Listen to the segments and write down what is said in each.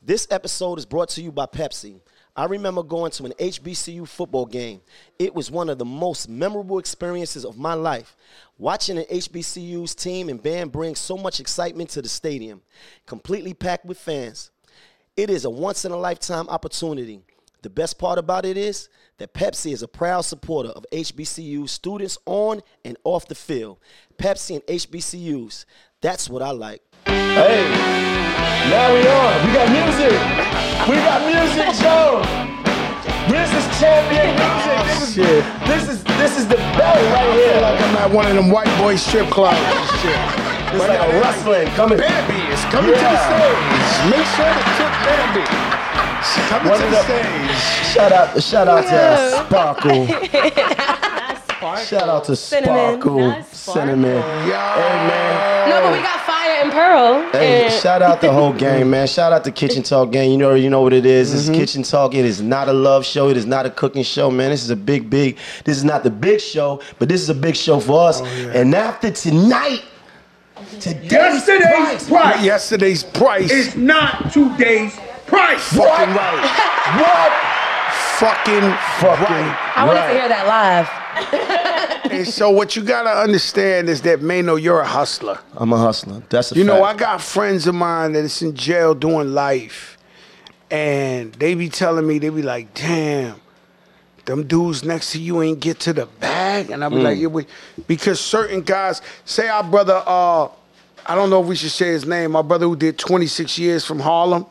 This episode is brought to you by Pepsi. I remember going to an HBCU football game. It was one of the most memorable experiences of my life. Watching an HBCU's team and band bring so much excitement to the stadium, completely packed with fans. It is a once in a lifetime opportunity. The best part about it is that Pepsi is a proud supporter of HBCU students on and off the field. Pepsi and HBCUs, that's what I like. Hey, now we on. We got music. We got music, Joe. This is champion music. Oh, this is, Shit. this is this is the belt right here. like I'm at one of them white boy strip clubs. Shit. It's like a wrestling coming. Bambi is coming to the stage. Make sure to tip Bambi. Coming One to the the- stage. Shout out, shout out to Sparkle. Sparkle. Shout out to Cinnamon. Sparkle. Not Sparkle. Cinnamon. Yo. Hey, man. No, but we got Fire and Pearl. Hey, and shout out the whole gang, man. Shout out the Kitchen Talk gang. You know, you know what it is. This is mm-hmm. Kitchen Talk. It is not a love show. It is not a cooking show, man. This is a big, big. This is not the big show, but this is a big show for us. Oh, and after tonight, today's Yesterday's price. price Yesterday's price. is not today's price. fucking right. What? Fucking Fucking right. I wanted right. to hear that live. And so what you gotta understand is that Maino, you're a hustler. I'm a hustler. That's a You know, I got friends of mine that is in jail doing life, and they be telling me, they be like, damn, them dudes next to you ain't get to the bag. And I be Mm. like, yeah, we, because certain guys, say our brother, uh, I don't know if we should say his name, my brother who did 26 years from Harlem.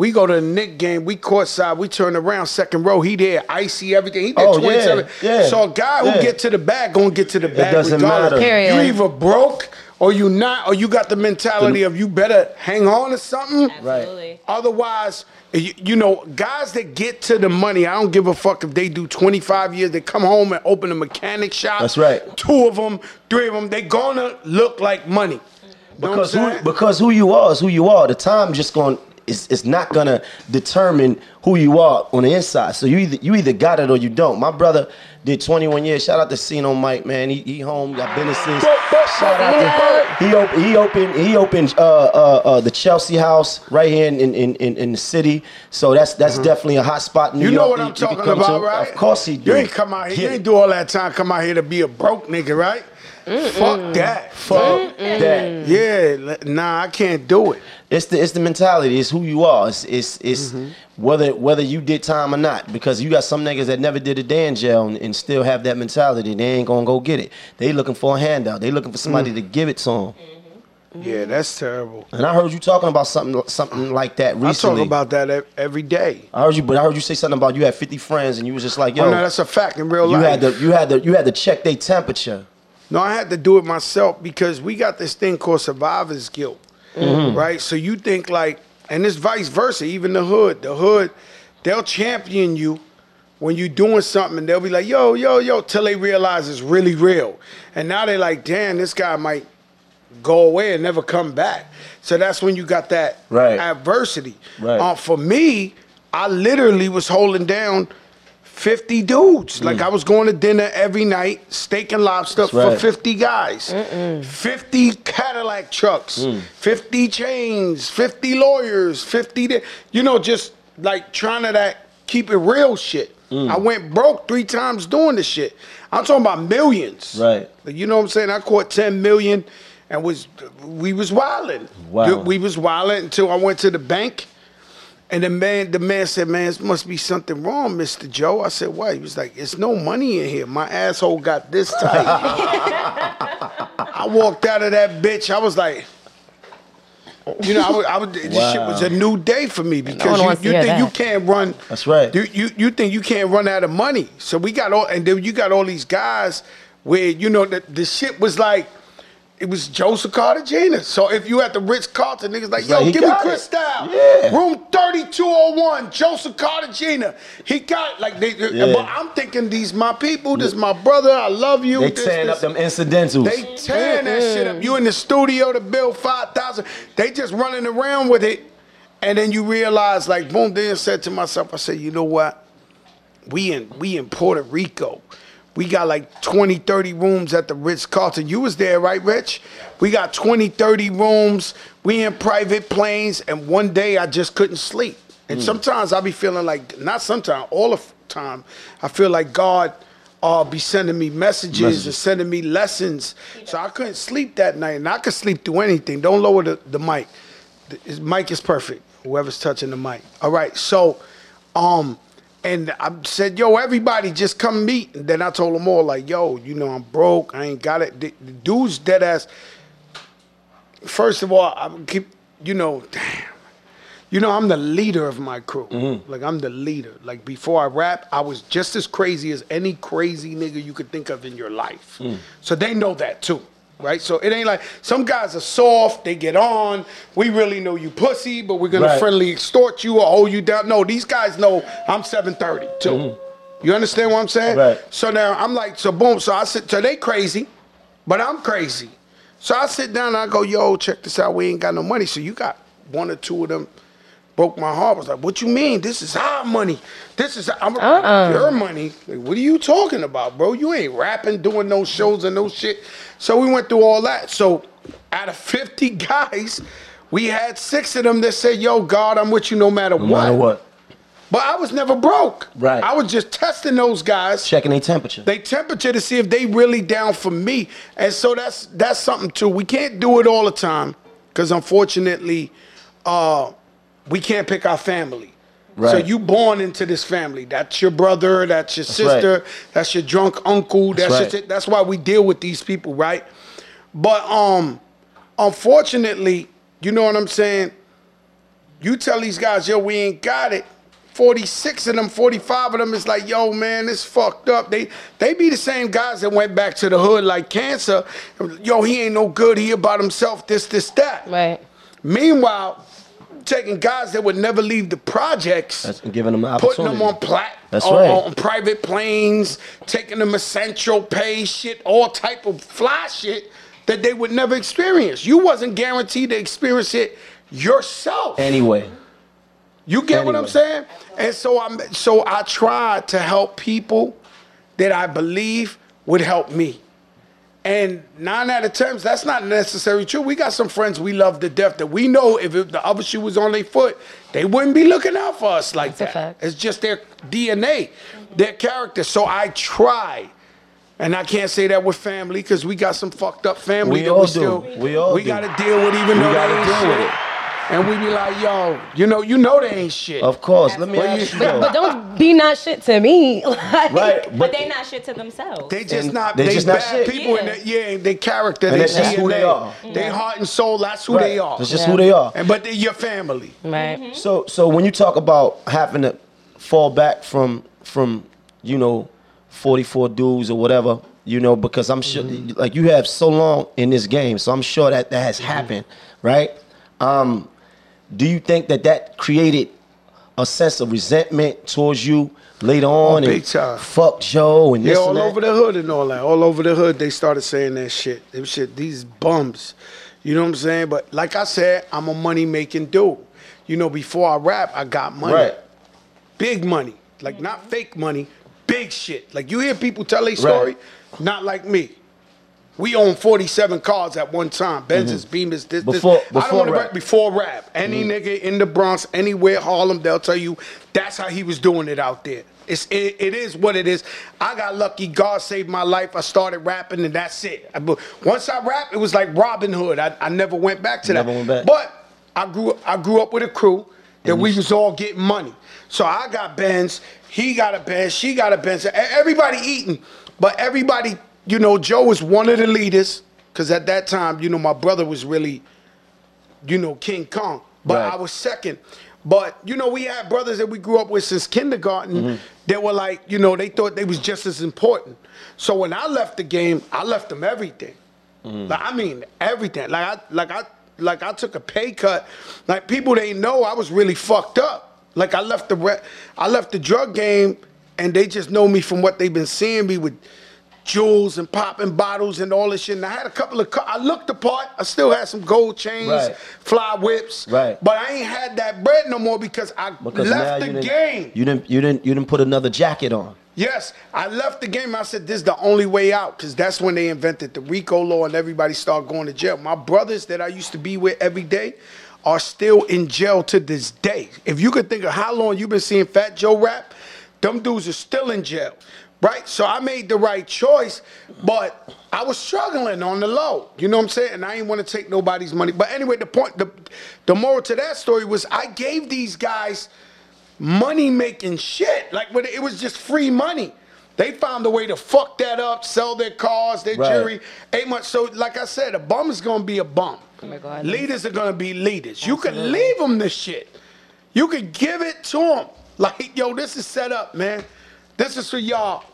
We go to the Knick game, we courtside, we turn around second row, he there, icy everything. He did Oh, 27. yeah, So a guy who yeah. get to the back gonna get to the bag doesn't regardless. matter. Period. You either broke or you not, or you got the mentality of you better hang on to something. Absolutely. Otherwise, you, you know, guys that get to the money, I don't give a fuck if they do 25 years, they come home and open a mechanic shop. That's right. Two of them, three of them, they gonna look like money. Know what I'm because who because who you are is who you are. The time just going is it's not gonna determine who you are on the inside. So you either you either got it or you don't. My brother did 21 years. Shout out to Sino Mike, man. He, he home, got businesses. Shout out to he opened he opened he opened uh, uh, uh, the Chelsea House right here in in, in, in the city. So that's that's definitely a hot spot in New Mm-hmm. You know York. what I'm talking about, to. right? Of course he do. You ain't come out here. You ain't do all that time. Come out here to be a broke nigga, right? Fuck that. Fuck that. Yeah, nah, I can't do it. It's the it's the mentality. It's who you are. It's it's, it's Mm-hmm. whether whether you did time or not. Because you got some niggas that never did a day in jail and, and still have that mentality. They ain't gonna go get it. They looking for a handout. They looking for Mm. somebody to give it to them. Yeah, that's terrible. And I heard you talking about something something like that recently. I recently. talk about that every day. I heard you, but I heard you say something about you had 50 friends and you was just like, yo, Oh, no, that's a fact in real you life. had to you had to you had to check their temperature. No, I had to do it myself because we got this thing called survivor's guilt, Mm-hmm. right? So you think like, and it's vice versa. Even the hood, the hood, they'll champion you when you're doing something, and they'll be like, "Yo, yo, yo," till they realize it's really real. And now they're like, "Damn, this guy might go away and never come back." So that's when you got that Right. adversity. Right. Uh, for me, I literally was holding down. 50 dudes. Like I was going to dinner every night, steak and lobster Mm. That's for right. 50 guys. 50 Cadillac trucks, Mm. 50 chains, 50 lawyers, 50 di- you know just like trying to that keep it real shit. Mm. I went broke 3 times doing this shit. I'm talking about millions. Right. Like, you know what I'm saying? I caught 10 million and was we was wilding. Wow. We was wilding until I went to the bank. And the man, the man said, "Man, it must be something wrong, Mister Joe." I said, "Why?" He was like, "It's no money in here. My asshole got this tight." I walked out of that bitch. I was like, you know, I would, I would this shit was a new day for me because wants you, you think you can't run. That's right. You, you you think you can't run out of money. So we got all, and then you got all these guys where you know the, the shit was like. It was Joseph Cartagena. So if you at the Ritz Carlton, niggas like, yo, like, give me it. Cristal. Yeah. Room 3201, Joseph Cartagena. He got like they Yeah. but I'm thinking these my people, this my brother, I love you. They this, tearing this. up them incidentals. They tearing that shit up. You in the studio to build five thousand. They just running around with it, and then you realize, like, boom. Then said to myself, I said, you know what? We in we in Puerto Rico. We got like 20, 30 rooms at the Ritz Carlton. You was there, right, Rich? We got 20, 30 rooms. We in private planes, and one day I just couldn't sleep. And sometimes I be feeling like, not sometimes, all the time, I feel like God uh, be sending me messages, Messages. and sending me lessons. So I couldn't sleep that night, and I could sleep through anything. Don't lower the, the mic. The his mic is perfect. Whoever's touching the mic. All right. So, um, and I said, yo, everybody just come meet. And then I told them all, like, yo, you know, I'm broke. I ain't got it. The, the dude's dead ass. First of all, I keep, you know, damn. You know, I'm the leader of my crew. Mm-hmm. Like, I'm the leader. Like, before I rap, I was just as crazy as any crazy nigga you could think of in your life. Mm. So they know that too, right? So it ain't like some guys are soft, they get on. We really know you pussy, but we're gonna Right. friendly extort you or hold you down. No, these guys know I'm 730 too. Mm-hmm. You understand what I'm saying? Right. So now I'm like, so boom. So I said, so they crazy, but I'm crazy. So I sit down and I go, yo, check this out. We ain't got no money. So you got one or two of them broke my heart. I was like, what you mean? This is our money. This is I'm, your money. Like, what are you talking about, bro? You ain't rapping, doing no shows and no shit. So we went through all that. So out of 50 guys, we had six of them that said, yo, God, I'm with you no matter what. No what. matter what. But I was never broke. Right. I was just testing those guys Checking their temperature. their temperature to see if they really down for me. And so that's that's something too. We can't do it all the time because unfortunately, uh, we can't pick our family. So you born into this family. That's your brother. That's your right. sister. That's your drunk uncle. That's right. your, that's why we deal with these people, right? But um, unfortunately, you know what I'm saying. You tell these guys, yo, we ain't got it. 46 of them, 45 of them is like, yo, man, it's fucked up. They they be the same guys that went back to the hood like cancer. Yo, he ain't no good. He about himself, this, this, that. Right. Meanwhile, taking guys that would never leave the projects, That's giving them the putting them on plat, That's on, right. on private planes, taking them essential pay shit, all type of fly shit that they would never experience. You wasn't guaranteed to experience it yourself. Anyway. You get what I'm saying? And so I'm so I try to help people that I believe would help me. And nine out of ten, that's not necessarily true. We got some friends we love to death that we know if it, the other shoe was on their foot, they wouldn't be looking out for us like That's a that. fact. It's just their DNA, their character. So I try. And I can't say that with family because we got some fucked up family We that all we do. still We all we gotta deal with even We though gotta ain't deal with it. And we be like, yo, you know, you know they ain't shit. Of course. Let me But ask you- you though. But don't be not shit to me. Like, Right. But But they not shit to themselves. They just And not they they, just not bad shit. people in Yeah. the, yeah, they character, And they that's just DNA. who they are. They heart and soul, that's who they are. That's just Yeah. who they are. And but they're your family. right. Mm-hmm. So so when you talk about having to fall back from from you know 44 dudes or whatever, you know, because I'm sure mm-hmm. like you have so long in this game, so I'm sure that that has mm-hmm. happened, right? Um, do you think that that created a sense of resentment towards you later oh, on? Oh, big and time. Fuck Joe and Yeah, this all and over the hood and all that. All over the hood, they started saying that shit. They shit, these bums. You know what I'm saying? But like I said, I'm a money making dude. You know, before I rap, I got money. Right. Big money. Like not fake money, big shit. Like you hear people tell a story, not like me. We own 47 cars at one time. Benzes, Beamers, this, Mm-hmm. Before- this. I before don't want to rap. before rap. Any nigga in the Bronx, anywhere, Harlem, they'll tell you that's how he was doing it out there. It's, it, it is what it is. I got lucky. God saved my life. I started rapping, and that's it. I- but once I rap, it was like Robin Hood. I, I never went back to Never that. went back. But I grew I grew up with a crew that we was all getting money. So I got Benz, he got a Benz, she got a Benz. Everybody eating, but everybody, you know, Joe was one of the leaders because at that time, you know, my brother was really, you know, King Kong, but Right. I was second. But you know, we had brothers that we grew up with since kindergarten Mm-hmm. that were like, you know, they thought they was just as important. So when I left the game, I left them everything. Mm. Like I mean everything. Like I like I like I took a pay cut. Like people they know I was really fucked up. Like I left the re- I left the drug game and they just know me from what they've been seeing me with jewels and popping bottles and all this shit. And I had a couple of, I looked the part. I still had some gold chains, Right. fly whips. Right. But I ain't had that bread no more because I because left you the didn't, game. You didn't you didn't you didn't put another jacket on. Yes, I left the game. I said, this is the only way out because that's when they invented the RICO law and everybody started going to jail. My brothers that I used to be with every day are still in jail to this day. If you could think of how long you've been seeing Fat Joe rap, them dudes are still in jail, right? So I made the right choice, but I was struggling on the low. You know what I'm saying? And I didn't want to take nobody's money. But anyway, the point, the, the moral to that story was I gave these guys money making shit. Like, but it was just free money. They found a way to fuck that up, sell their cars, their Right. jewelry. Ain't much. So, like I said, a bum is gonna be a bum. Oh Regardless. Leaders are gonna be leaders. You can leave them this shit. You can give it to them. Like, yo, this is set up, man. This is for y'all.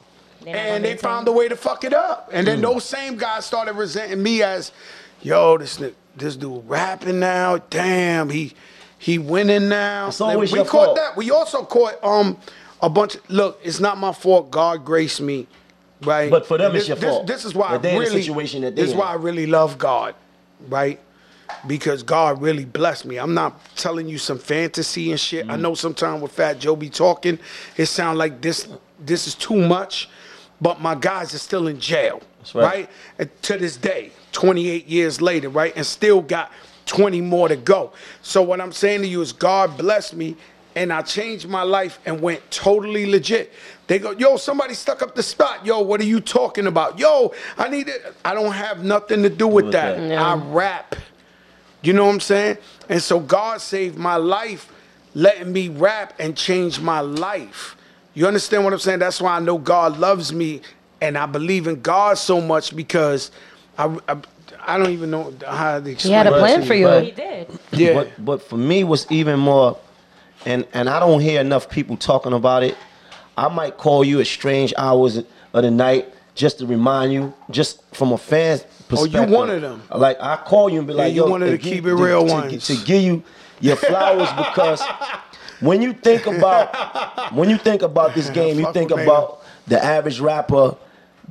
They're And they found a way to fuck it up. And Mm. then those same guys started resenting me as, yo, this this dude rapping now. Damn, he he winning now. It's always we your caught fault. that. We also caught um a bunch. look, it's not my fault. God graced me, right? But for them, this, it's your this- fault. This is why I they're in the really. situation that this is why. I really love God, right? Because God really blessed me. I'm not telling you some fantasy and shit. Mm. I know sometimes with Fat Joe be talking, it sound like this this is too much, but my guys are still in jail, right. right? And to this day, 28 years later, right? And still got 20 more to go. So what I'm saying to you is God blessed me and I changed my life and went totally legit. They go, yo, somebody stuck up the spot. Yo, what are you talking about? Yo, I need it. I don't have nothing to do with with that. that. I rap. You know what I'm saying? And so God saved my life, letting me rap and change my life. You understand what I'm saying? That's why I know God loves me and I believe in God so much because I, I, I don't even know how to explain He had a plan for you. you. He did. Yeah. But but for me, what's even more, and and I don't hear enough people talking about it. I might call you at strange hours of the night just to remind you, just from a fan's Oh, you perspective. one of them. Like I call you and be like, you yo, one of the and keep it real to, ones. to, to give you your flowers because when you think about when you think about this game, you think with me. about the average rapper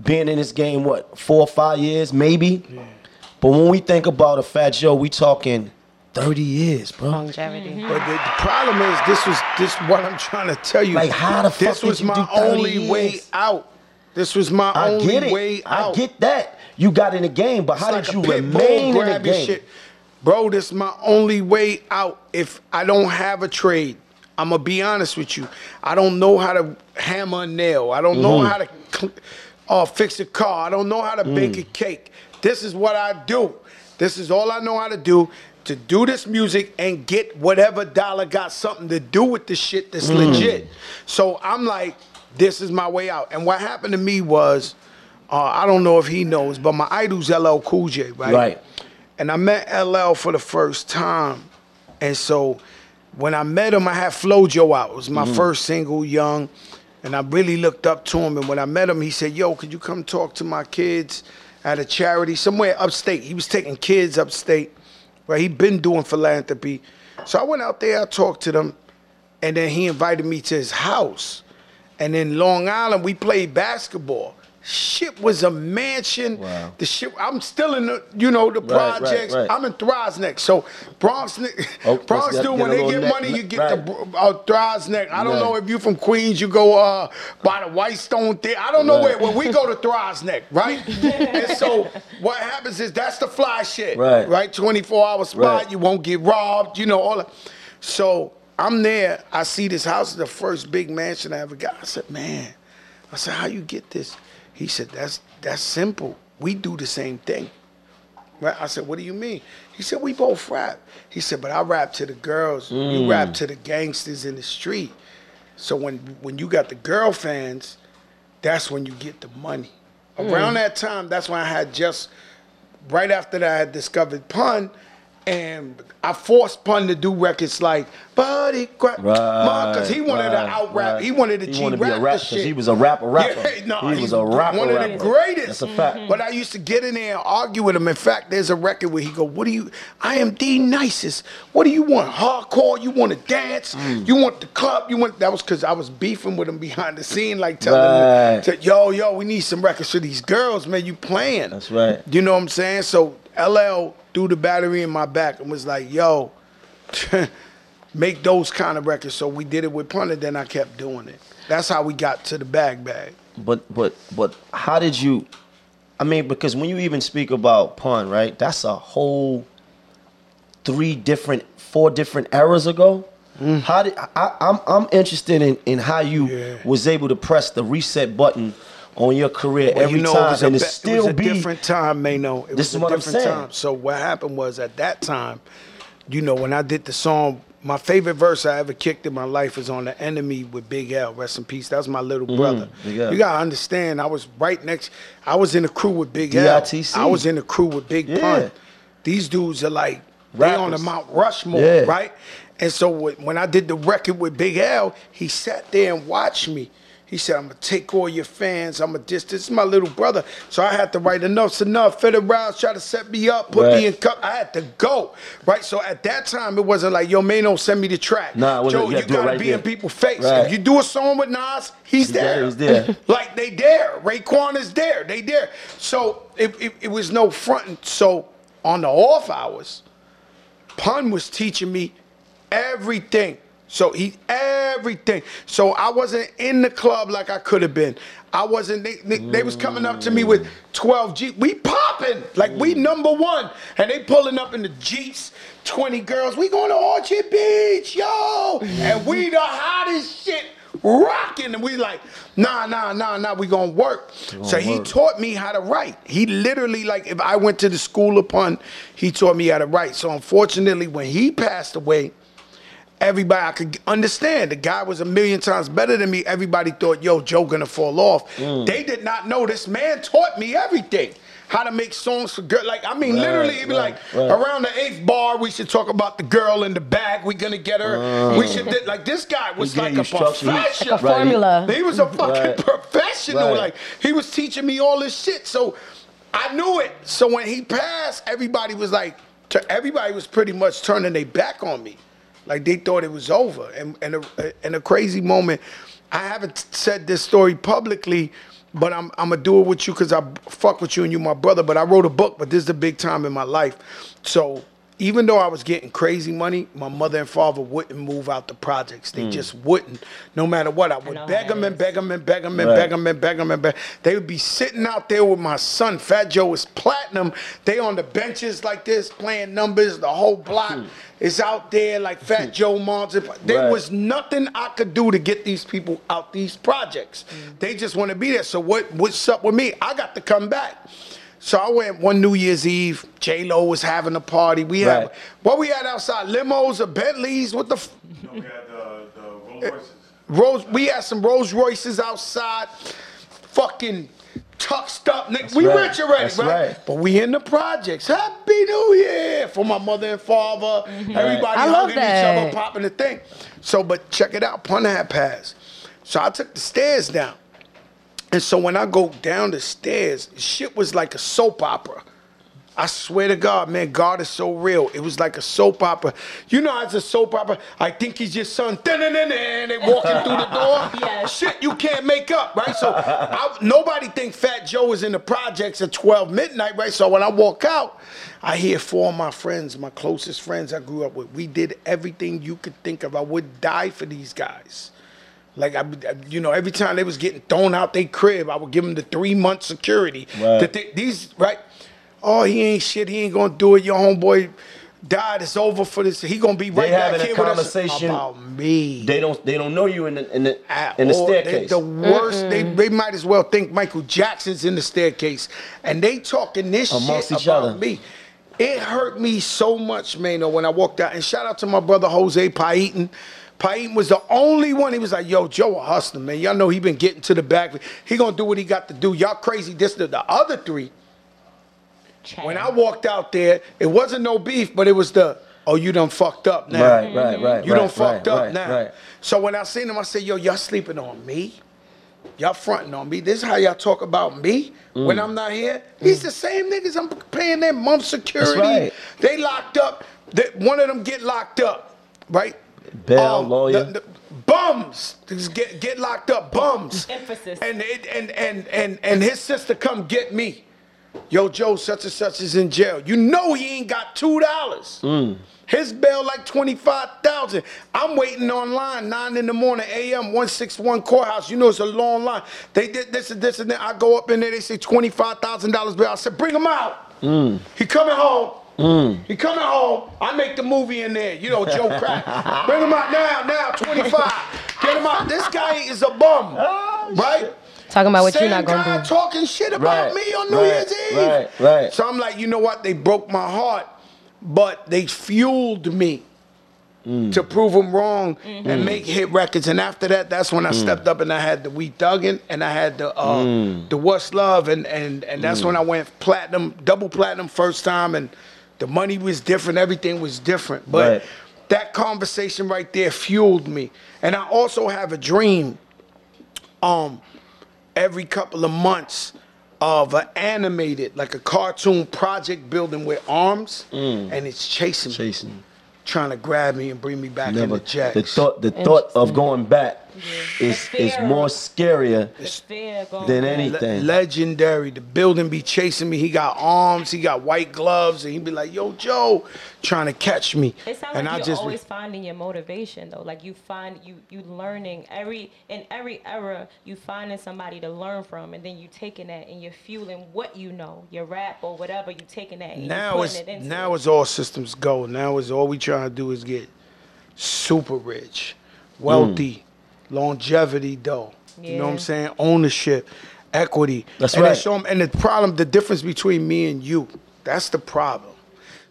being in this game what four or five years maybe. But when we think about a Fat Joe, we talking thirty years, bro. Longevity. But the, the problem is, this was this what I'm trying to tell you. Like, how the fuck This did was you my do 30 only way out. This was my I only get it. way out. I get that. You got in the game, but It's how like did a you remain in the grabbing game? Bro, this is my only way out. If I don't have a trade, I'm gonna be honest with you. I don't know how to hammer a nail. I don't know Mm-hmm. how to uh, fix a car. I don't know how to Mm. bake a cake. This is what I do. This is all I know how to do. To do this music and get whatever dollar got something to do with the shit that's Mm. legit. So I'm like, this is my way out. And what happened to me was, uh, I don't know if he knows, but my idol's LL Cool J, right? Right. And I met LL for the first time. And so when I met him, I had Flow Joe out. It was my mm-hmm. first single, Young. And I really looked up to him. And when I met him, he said, Yo, could you come talk to my kids at a charity somewhere upstate? He was taking kids upstate, right? He'd been doing philanthropy. So I went out there, I talked to them. And then he invited me to his house. And in Long Island, we played basketball. Shit was a mansion. Wow. The shit. I'm still in the, you know, the Right, right, projects. right. I'm in Throggs Neck. So Bronx, ne- Oh, Bronx get- do when they get neck- money, you get right. the uh, Throggs Neck. I don't Right. know if you from Queens, you go uh by the Whitestone Theater. I don't know Right. where. When we go to Throggs Neck, right? and so what happens is that's the fly shit, Right. Right. 24 hour spot. Right. You won't get robbed. You know all that. So I'm there. I see this house is the first big mansion I ever got. I said, man. I said, how you get this? He said, that's that's simple. We do the same thing. Right? I said, what do you mean? He said, we both rap. He said, but I rap to the girls. You hmm. rap to the gangsters in the street. So when when you got the girl fans, that's when you get the money. Hmm. Around that time, that's when I had just right after that I had discovered pun. And I forced Pun to do records like Buddy Crap. Because he wanted to out rap. right. He wanted to He cheat be a rap rap shit. he was a rapper rapper. Yeah, no, He was he's a rapper One of the greatest. That's a fact. But I used to get in there and argue with him. In fact, there's a record where he go, "What do you? I am the nicest. What do you want? Hardcore? You want to dance? Mm. You want the club? You want?" That was because I was beefing with him behind the scene, like telling Right. him, to, "Yo, yo, we need some records for these girls, man. You playing?" That's right. You know what I'm saying? So LL threw the battery in my back and was like, "Yo." make those kind of records. So we did it with Pun, and then I kept doing it. That's how we got to the bag bag. But but but how did you? I mean, because when you even speak about pun, right? That's a whole three different, four different eras ago. Mm. How did I, I'm I'm interested in in how you Yeah. was able to press the reset button on your career Well, every you know, time it was and be- it it still was a be different time, Maino. It This was is a what I'm different saying. time. So what happened was at that time, you know, when I did the song, my favorite verse I ever kicked in my life is on the enemy with Big L. Rest in peace. That was my little brother. Mm-hmm. Big L. You gotta understand, I was right next. I was in the crew with Big L. DITC. I was in the crew with Big Yeah. Pun. These dudes are like they on the Mount Rushmore, Yeah. right? And so when I did the record with Big L, he sat there and watched me. He said, I'm gonna take all your fans. I'm gonna this. This is my little brother. So I had to write enough's enough. Federal Rouse try to set me up, put Right. me in cup. I had to go. Right. So at that time, it wasn't like, yo, Maino, send me the track. Nah, it. Joe, You you, it gotta right be there. in people's face. Right. If you do a song with Nas, he's there, there. he's there. like they there. Raekwon is there. They there. So it, it, it was no fronting. So on the off hours, Pun was teaching me everything. So he everything. So I wasn't in the club like I could have been. I wasn't. They, they, they was coming up to me with 12 G. We popping like we number one, and they pulling up in the jeeps. 20 girls. We going to Orchard Beach, yo, and we the hottest shit rocking. And we like, nah, nah, nah, nah. We gonna work. So he taught me how to write. He literally like, if I went to the school upon, he taught me how to write. So unfortunately, when he passed away everybody I could understand. The guy was a million times better than me. Everybody thought, yo, Joe gonna fall off. Mm. They did not know this man taught me everything. How to make songs for girl. Like, I mean, Right, literally, it'd be right, like right. around the eighth bar, we should talk about the girl in the bag. We gonna get her. we should did- like this guy was like a you structure. He- professional. Like a formula. He was a fucking Right. professional. Right. Like he was teaching me all this shit. So I knew it. So when he passed, everybody was like, t- everybody was pretty much turning their back on me. Like they thought it was over. And and a, and a crazy moment. I haven't said this story publicly, but I'm I'm gonna do it with you because I fuck with you and you my brother. But I wrote a book, but this is the big time in my life. So even though I was getting crazy money, my mother and father wouldn't move out the projects. Mm. They hmm. just wouldn't. No matter what, I would know beg them and beg them and beg them and Right. beg them and beg them and beg. They would be sitting out there with my son. Fat Joe is platinum. They on the benches like this playing numbers. The whole block hmm. is out there like Fat hmm. Joe Monson. There Right. was nothing I could do to get these people out these projects. They just want to be there. So what? What's up with me? I got to come back. So I went one New Year's Eve. J Lo was having a party. We Right. had what we had outside limos or Bentleys. What the? F- We had the, the Rolls Royces. Uh, Rose, we had some Rolls Royces outside, fucking tucked up. Nigga. We right. rich already, That's right? right. But we in the projects. Happy New Year for my mother and father. Mm-hmm. Everybody I hugging each other, popping the thing. So, but check it out. Punter had passed. So I took the stairs down. And so when I go down the stairs, shit was like a soap opera. I swear to God, man, God is so real. It was like a soap opera. You know, as a soap opera, I think he's your son. They walking through the door. Yes. Shit, you can't make up, right? So I, nobody think Fat Joe is in the projects at 12 midnight, right? So when I walk out, I hear four of my friends, my closest friends I grew up with. We did everything you could think of. I would die for these guys. Like I, you know, every time they was getting thrown out their crib, I would give them the three month security. Right. That they- these right? Oh, he ain't shit. He ain't gonna do it. Your homeboy died. It's over for this. He gonna be right back having a here with us conversation. about me. They don't they don't know you in the in the At in the all. They- staircase. the worst. They, they might as well think Michael Jackson's in the staircase, and they talking this Amongst shit each about other. me. It hurt me so much, man. When I walked out, and shout out to my brother Jose Paiton. Paiton was the only one. He was like, "Yo, Joe a hustler, man. Y'all know he been getting to the back. He gonna do what he got to do. Y'all crazy." This the, the other three. When I walked out there, it wasn't no beef, but it was the, "Oh, you done fucked up now." Right, right, right. You right, done fucked right, up right, now. Right. So when I seen him, I said, yo, y'all sleeping on me? Y'all fronting on me. This is how y'all talk about me Mm. when I'm not here? These the same niggas I'm paying their month security. right. They locked up. They, one of them get locked up, right? Bail, oh, lawyer. the- the bums Just get get locked up. Bums. Emphasis. And it, and and and and his sister come get me. Yo, Joe, such and such is in jail. You know he ain't got two dollars. Mm. His bail like twenty five thousand. I'm waiting online nine in the morning, a.m. one six one courthouse. You know it's a long line. They did this and this and that. I go up in there. They say twenty five thousand dollars bail. I said, bring him out. Mm. He coming home. He coming home. I make the movie in there. You know Joe Crack. bring him out now. Now twenty five. Get him out. This guy is a bum, right? Talking about what Same you're not gonna do. talking shit about Right, me on New right, Year's Eve. right, right. So I'm like, you know what? They broke my heart, but they fueled me Mm. to prove them wrong and make hit records. And after that, that's when I Mm. stepped up and I had the We Thuggin' and I had the uh, Mm. the What's Love and and and that's when I went platinum, double platinum first time, and the money was different, everything was different. But Right. that conversation right there fueled me. And I also have a dream um every couple of months of an animated, like a cartoon project building with arms, and it's chasing me, Chasing. trying to grab me and bring me back Never. in the jacks. The thought, the thought of going back is The is more scarier than anything. Le- legendary. The building be chasing me. He got arms. He got white gloves, and he be like, "Yo, Joe," trying to catch me. It sounds and like I you're just always finding your motivation though. Like you find you you learning every in every era you finding somebody to learn from, and then you taking that and you're fueling what you know, your rap or whatever. You taking that and you now putting it's it now it. it's all systems go. Now it's all we trying to do is get super rich, wealthy, longevity though. You know what I'm saying? Ownership, equity. That's and then right. show 'em- and the problem, the difference between me and you, that's the problem.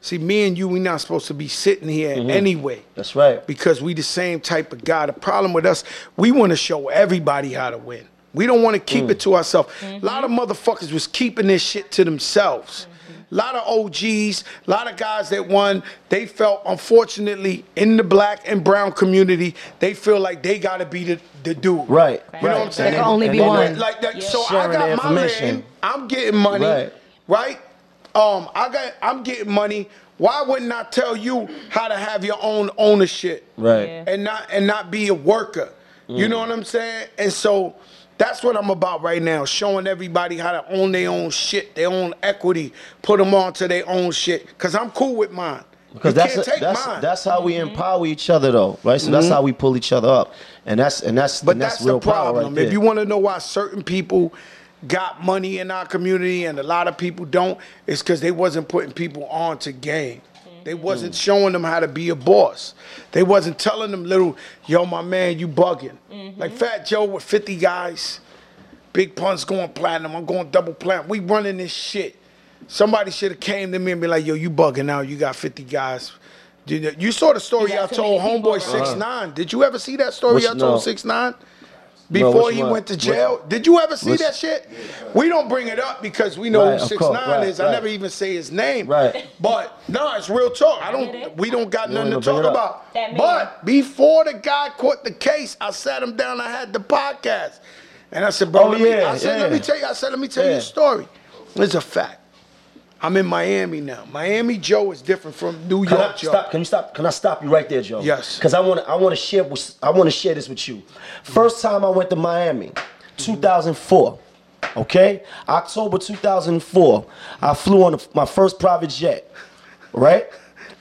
See, me and you, we not supposed to be sitting here Mm-hmm. anyway. That's right. because we the same type of guy. The problem with us, we want to show everybody how to win. We don't want to keep it to ourselves. A lot of motherfuckers was keeping this shit to themselves. A lot of OGs, a lot of guys that won, they felt unfortunately in the black and brown community, they feel like they gotta be the, the dude. Right. You know what I'm saying? There can only be then- one. Like that. Yeah. So I Sharing the got my information. lane. I'm getting money. Right. Right. Um, I got. I'm getting money. Why wouldn't I tell you how to have your own ownership? Right. Yeah. And not and not be a worker. You know what I'm saying? And so that's what I'm about right now, showing everybody how to own their own shit, their own equity, put them onto their own shit. Cause I'm cool with mine. Because you that's can't take that's mine. that's how we mm-hmm. empower each other, though, right? So that's mm-hmm. how we pull each other up, and that's and that's But and that's, that's, real the problem. Power right if you want to know why certain people got money in our community and a lot of people don't, it's because they wasn't putting people on to game. They wasn't showing them how to be a boss. They wasn't telling them little, yo, my man, you bugging. Like Fat Joe with 50 guys, Big Pun's going platinum, I'm going double platinum. We running this shit. Somebody should have came to me and be like, yo, you bugging out. You got 50 guys. You- You saw the story I told Homeboy around. 6 9 Did you ever see that story Which- I told no. 6 9 No, before which he one? went to Which- jail. Did you ever see which- that shit? We don't bring it up because we know Right, who six course, nine right, is. I never even say his name. Right. But no, it's real talk. I don't. We don't got You nothing to talk bring it up. about. But before the guy caught the case, I sat him down. I had the podcast, and I said, "Bro, Oh, let me." I said, "Let me tell you." I said, "Let me tell you a story." It's a fact. I'm in Miami now. Miami Joe is different from New Can I York Joe. stop? Can you stop? Can I stop you right there, Joe? Yes. Because I want to. I want to share. with- I want to share this with you. First time I went to Miami, 2004. Okay, October 2004. I flew on my first private jet. Right.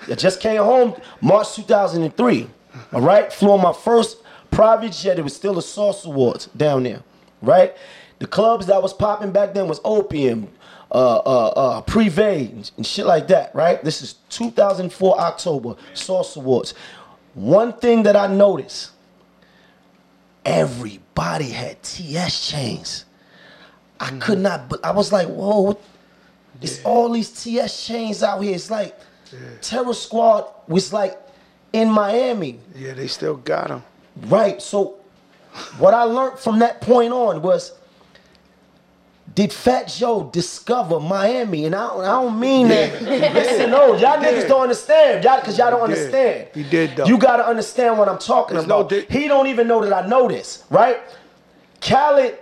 I just came home March 2003. All right. Flew on my first private jet. It was still the Source Awards down there. Right. The clubs that was popping back then was Opium, uh, uh, uh, Privé, and, shit like that, right? This is 2004 October, Source Awards. One thing that I noticed, everybody had TS chains. I could not, but I was like, whoa, what- it's all these TS chains out here. It's like Terror Squad was like in Miami. Yeah, they still got him. Right. So what I learned from that point on was did Fat Joe discover Miami? And I, don't- I don't mean that. Listen, no, y'all niggas don't understand. Y'all, cause y'all don't He did. understand. He did, though. You gotta understand what I'm talking There's no about. di- he don't even know that I know this, right? Khaled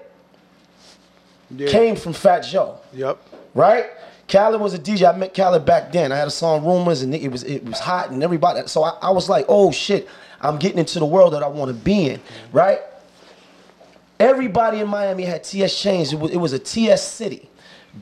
Yeah. came from Fat Joe Yep. right? Khaled was a DJ. I met Khaled back then. I had a song Rumors, and it was it was hot, and everybody. So I, I was like, oh shit, I'm getting into the world that I want to be in, right? Everybody in Miami had TS chains. It was, it was a TS city.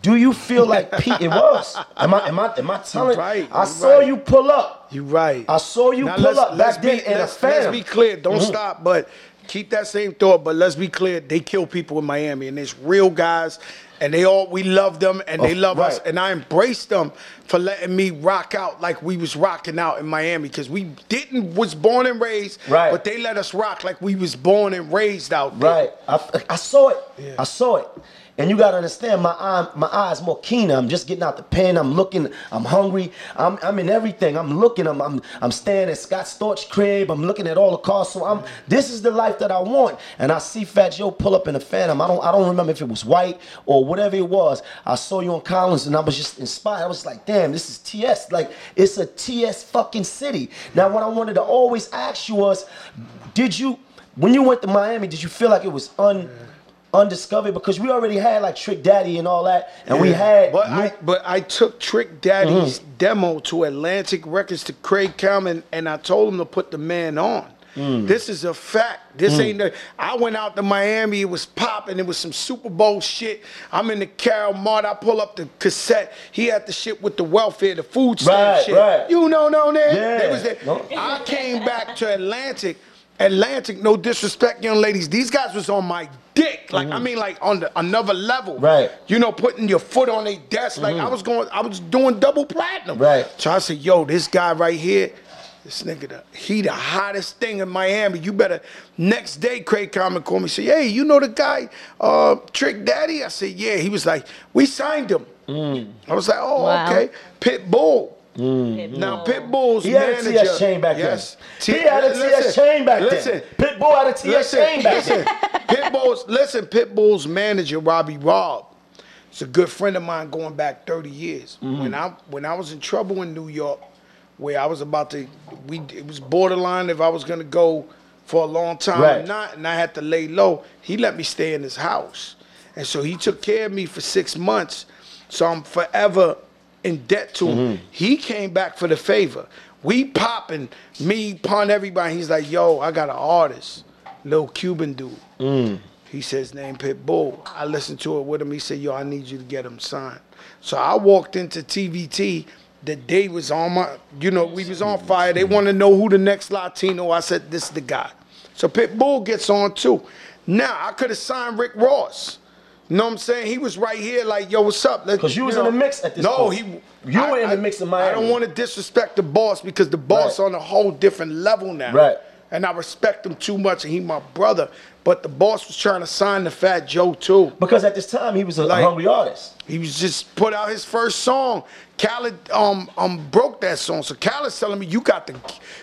Do you feel like Pete? It was. Am I? Am I? Am I telling? right, I saw right. you pull up. You right. I saw you Now, pull up let's back then be- in a let's, let's be clear. Don't Mhm. stop, but keep that same thought. But let's be clear. They kill people in Miami, and it's real guys, and they all we love them, and they love us, and I embraced them for letting me rock out like we was rocking out in Miami, because we didn't was born and raised, Right. But they let us rock like we was born and raised out there. Right. I, I saw it. I saw it. And you gotta understand, my eye, my eyes more keener. I'm just getting out the pen. I'm looking. I'm hungry. I'm, I'm in everything. I'm looking. I'm, I'm, I'm staying at Scott Storch crib. I'm looking at all the cars. So I'm. This is the life that I want. And I see Fat Joe pull up in a Phantom. I don't. I don't remember if it was white or whatever it was. I saw you on Collins, and I was just inspired. I was like, damn, this is TS. Like it's a TS fucking city. Now, what I wanted to always ask you was, did you, when you went to Miami, did you feel like it was un undiscovered because we already had like Trick Daddy and all that, and we had But I, but I took Trick Daddy's mm-hmm. demo to Atlantic Records to Craig Kallman, and I told him to put the man on. Mm. This is a fact. This mm. ain't. The, I went out to Miami. It was popping. It was some Super Bowl shit. I'm in the Carol Mart. I pull up the cassette. He had the shit with the welfare, the food stamp Right, shit. right. You know, no, there. Yeah. They was there. No. I came back to Atlantic. Atlantic, no disrespect, young ladies. These guys was on my dick. Like I mean, like on the, another level. Mm-hmm. Right. Mm-hmm. You know, putting your foot on a desk. Like I was going, I was doing double platinum. Right. So I said, yo, this guy right here, this nigga, the, he the hottest thing in Miami. You better. Next day, Craig Kallman called me, say, hey, you know the guy, uh, Trick Daddy? I said, yeah. He was like, we signed him. Mm. I was like, oh, Wow. okay. Pitbull. Pitbull. Now Pitbull's he had a manager. TS chain back yes. then. He had a TS chain back listen, then. Pitbull had a TS chain back listen. then. Pitbull's listen. Pitbull's manager Robbie Robb. It's a good friend of mine going back 30 years. Mm-hmm. When I when I was in trouble in New York, where I was about to, we it was borderline if I was gonna go for a long time Right. or not, and I had to lay low. He let me stay in his house, and so he took care of me for six months. So I'm forever in debt to him. Mm-hmm. He came back for the favor. We popping, me pun everybody. He's like, yo, I got an artist, little Cuban dude. Mm. He says name Pitbull. I listened to it with him. He said, yo, I need you to get him signed. So I walked into TVT. The day was on my, you know, we was on fire. They want to know who the next Latino. I said, this is the guy. So Pitbull gets on too. Now I could have signed Rick Ross. You know what I'm saying? He was right here, like, yo, what's up? 'Cause you was in the mix at this no, point. he. You I- were in the mix in my. I don't want to disrespect the boss because the boss Right. on a whole different level now. Right. And I respect him too much, and he my brother. But the boss was trying to sign the Fat Joe too. Because at this time he was a, Like- hungry artist. He was just put out his first song. Khaled um um broke that song. So Khaled's telling me you got to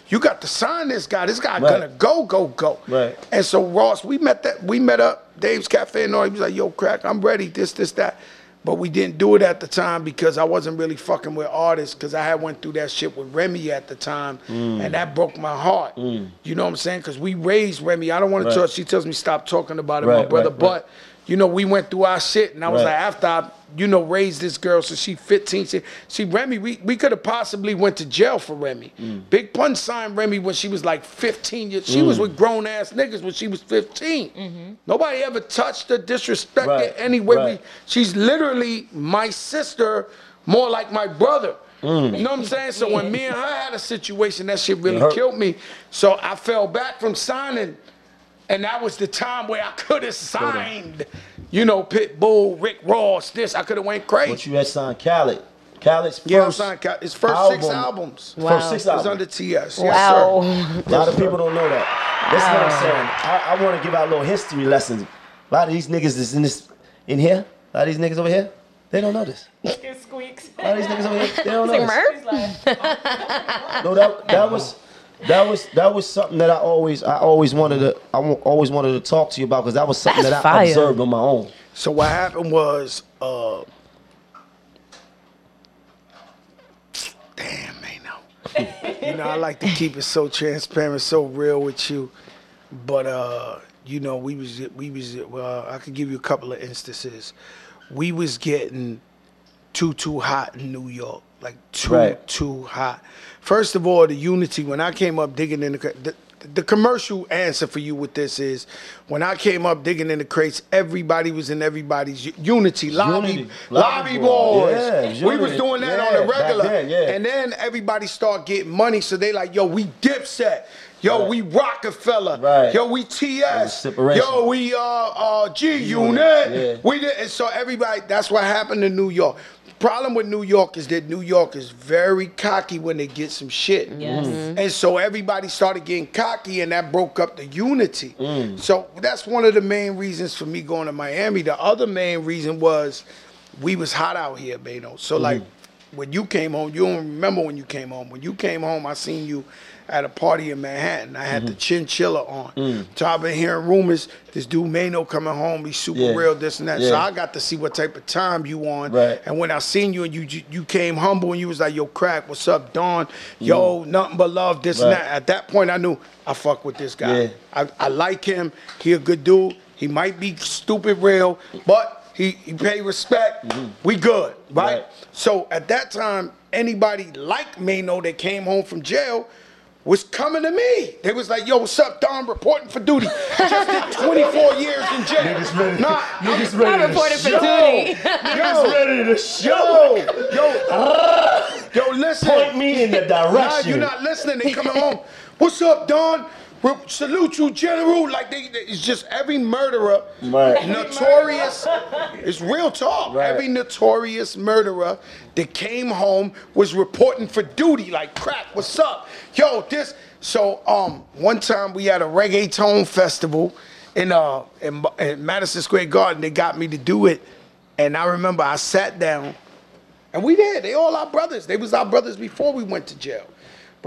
you got to sign this guy. This guy Right. gonna go go go. Right. And so Ross, we met that we met up Dave's Cafe and all. He was like, "Yo, crack, I'm ready. This this that." But we didn't do it at the time because I wasn't really fucking with artists because I had went through that shit with Remy at the time, Mm. and that broke my heart. You know what I'm saying? Because we raised Remy. I don't want Right. to talk. She tells me stop talking about it, my brother. right, but right. You know, we went through our shit, and I was Right. like, after I, you know, raised this girl, so she 15. She, she Remy, we, we could have possibly went to jail for Remy. Mm. Big Pun signed Remy when she was like 15 years. She Mm. was with grown ass niggas when she was 15. Nobody ever touched her, disrespected Right, any way. right. We, she's literally my sister, more like my brother. Mm. You know what I'm saying? So when me and her had a situation, that shit really killed me. So I fell back from signing. And that was the time where I could have signed, you know, Pitbull, Rick Ross, this. I could have went crazy. But you had signed Khaled. Khaled's first yeah, I signed Ca- his first six album- albums. Wow. First six It was under TS. Wow. Yes, A lot of people don't know that. That's what I'm saying. I, I want to give out a little history lessons. A lot of these niggas is in this in here. A lot of these niggas over here, they don't know this. It squeaks. A lot of these niggas over here, they don't know Say this. Murph? No, that that was that was that was something that I always I always wanted to I always wanted to talk to you about because that was something That's that I fire. observed on my own. So what happened was, uh, damn, man, no. you know, I like to keep it so transparent, so real with you. But uh, you know, we was we was well, I could give you a couple of instances. We was getting too too hot in New York, like too Right. too hot. First of all, the unity when I came up digging in the, the the commercial answer for you with this is when I came up digging in the crates, everybody was in everybody's unity, lobby, Unity. lobby, Lobby boys. boys. Yeah, we was doing that on the regular, then, yeah. and then everybody start getting money, so they like, yo, we Dipset. Yo, Right. we Rockefeller. Right. Yo, we TS. Yo, we uh uh G Unit. Yeah. We did, and so everybody. That's what happened in New York. Problem with New York is that New York is very cocky when they get some shit. Yes. And so everybody started getting cocky, and that broke up the unity. Mm. So that's one of the main reasons for me going to Miami. The other main reason was we was hot out here, Beno. So like Mm. when you came home, you don't remember when you came home. When you came home, I seen you at a party in Manhattan. I had the Mm-hmm. chinchilla on. Mm. So I've been hearing rumors. This dude Maino coming home. He's super Yeah. real. This and that. So I got to see what type of time you on. Right. And when I seen you and you you- came humble and you was like, "Yo, crack, what's up, Don? Yo, nothing but love. This and Mm. That." At that point, I knew I fuck with this guy. Yeah. I, I like him. He a good dude. He might be stupid real, but he, he pay respect. We good, right? Right. So at that time, anybody like Maino that came home from jail was coming to me. They was like, yo, what's up, Don? Reporting for duty. Just did 24 years in jail. Niggas ready. Nah, Niggas I ready to reported for show. duty. Niggas ready to show. yo, yo, listen. Point me in the Nah, direction. you're not listening. They coming home. What's up, Don? Re- Salute you, General. Like they, they- it's just every murderer, Right. notorious. It's real talk. Right. Every notorious murderer that came home was reporting for duty. Like crack. What's up, yo? This. So um, one time we had a reggaeton festival in uh in, in Madison Square Garden. They got me to do it, and I remember I sat down. And we did. They all our brothers. They was our brothers before we went to jail.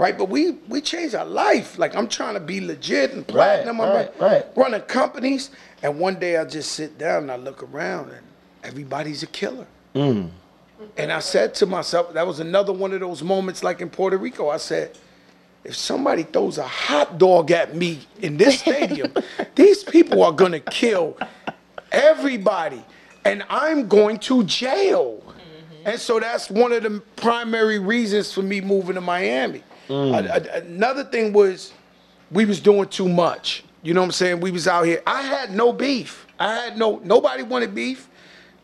Right? But we we changed our life. Like I'm trying to be legit and platinum. I'm right, right. running companies. And one day I just sit down and I look around and everybody's a killer. Mm. And I said to myself, that was another one of those moments like in Puerto Rico. I said, if somebody throws a hot dog at me in this stadium, these people are gonna kill everybody. And I'm going to jail. And so that's one of the primary reasons for me moving to Miami. A- a- mm. another thing was we was doing too much. You know what I'm saying? We was out here. I had no beef. I had no nobody wanted beef.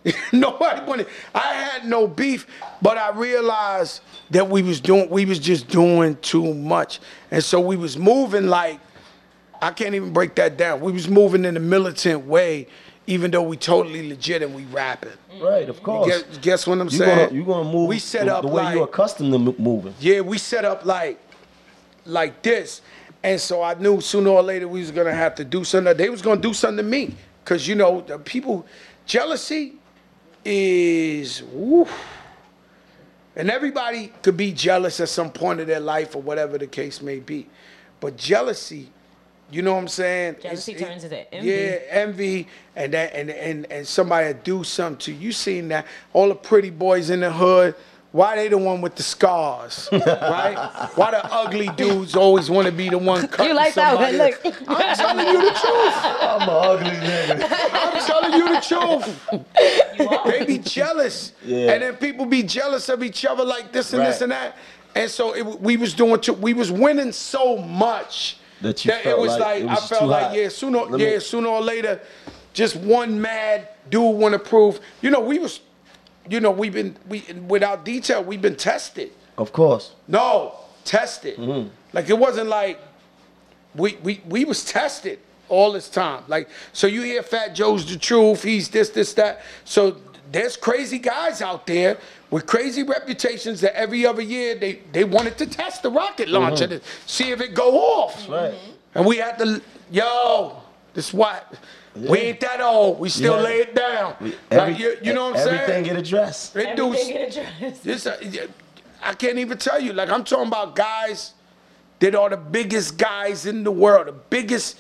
nobody wanted. I had no beef, but I realized that we was doing we was just doing too much. And so we was moving like I can't even break that down. We was moving in a militant way, even though we totally legit and we rapping. Mm. Right, of course. Guess, guess what I'm you saying? gonna you gonna move We set the, up the way like, you're accustomed to moving. yeah, we set up like like this. And so I knew sooner or later we was gonna have to do something. They was gonna do something to me. Cause you know, the people jealousy is woo. And everybody could be jealous at some point of their life or whatever the case may be. But jealousy, you know what I'm saying? Jealousy It's- turns into envy. Yeah, envy and that and and and somebody do something to you. You seen that all the pretty boys in the hood. Why they the one with the scars, right? Why the ugly dudes always want to be the one cutting You like that one? Look. I'm telling you the truth. I'm an ugly nigga. I'm telling you the truth. They be jealous, Yeah. and then people be jealous of each other like this and this and that. And so it, we was doing, too, we was winning so much That you it felt was like like, it was like I felt like hot. yeah, sooner Let me- yeah sooner or later, just one mad dude want to prove. You know, we was, you know, we've been we without detail, we've been tested. Of course. No, tested. Mm-hmm. Like it wasn't like we we we was tested all this time. Like so you hear Fat Joe's the truth, he's this, this, that. So there's crazy guys out there with crazy reputations that every other year they, they wanted to test the rocket launcher to see if it go off. Mm-hmm. Right. And we had to yo, this what? We ain't that old. We still Yeah. lay it down. Every- like, you, you know what I'm saying? Everything get addressed. It do- Everything get addressed. this, uh, I can't even tell you. Like I'm talking about guys that are the biggest guys in the world, the biggest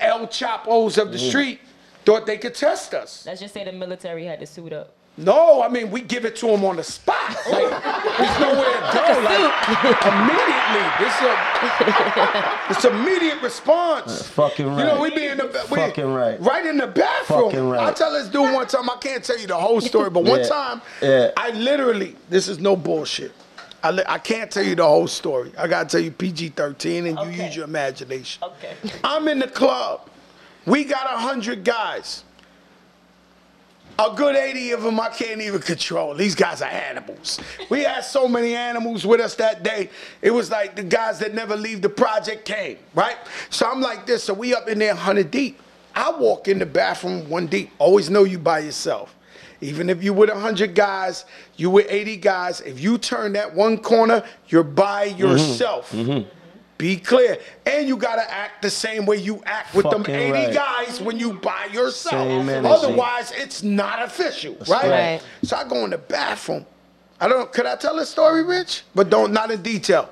El Chapos of the street. Thought they could test us. Let's just say the military had to suit up. No, I mean we give it to them on the spot. Oh. Like there's nowhere to go. Like immediately, it's a it's immediate response. Fucking right. You know, we be in the we, Fucking right. right in the bathroom. Fucking right. I tell this dude one time. I can't tell you the whole story, but one Yeah. time, Yeah. I literally, this is no bullshit. I, li- I can't tell you the whole story. I gotta tell you PG 13 and you use your imagination. Okay. I'm in the club. We got a hundred guys. A good 80 of them I can't even control. These guys are animals. We had so many animals with us that day. It was like the guys that never leave the project came, right? So I'm like this. So we up in there 100 deep. I walk in the bathroom one deep. Always know you by yourself. Even if you with 100 guys, you with 80 guys. If you turn that one corner, you're by mm-hmm. yourself. Mm-hmm. Be clear. And you gotta act the same way you act with them Fucking 80 right. guys when you by yourself. Otherwise, it's not official, right? right. So I go in the bathroom. I don't could I tell this story, Rich? But don't not in detail.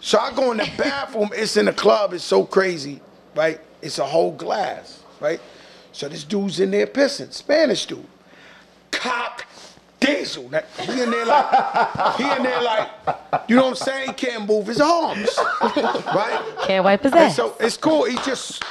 So I go in the bathroom, it's in the club, it's so crazy, right? It's a whole glass, right? So this dude's in there pissing, Spanish dude. Cock diesel. That- He in there like, he in there like, you know what I'm saying? He can't move his arms, right? Can't wipe his And ass. so it's cool. He just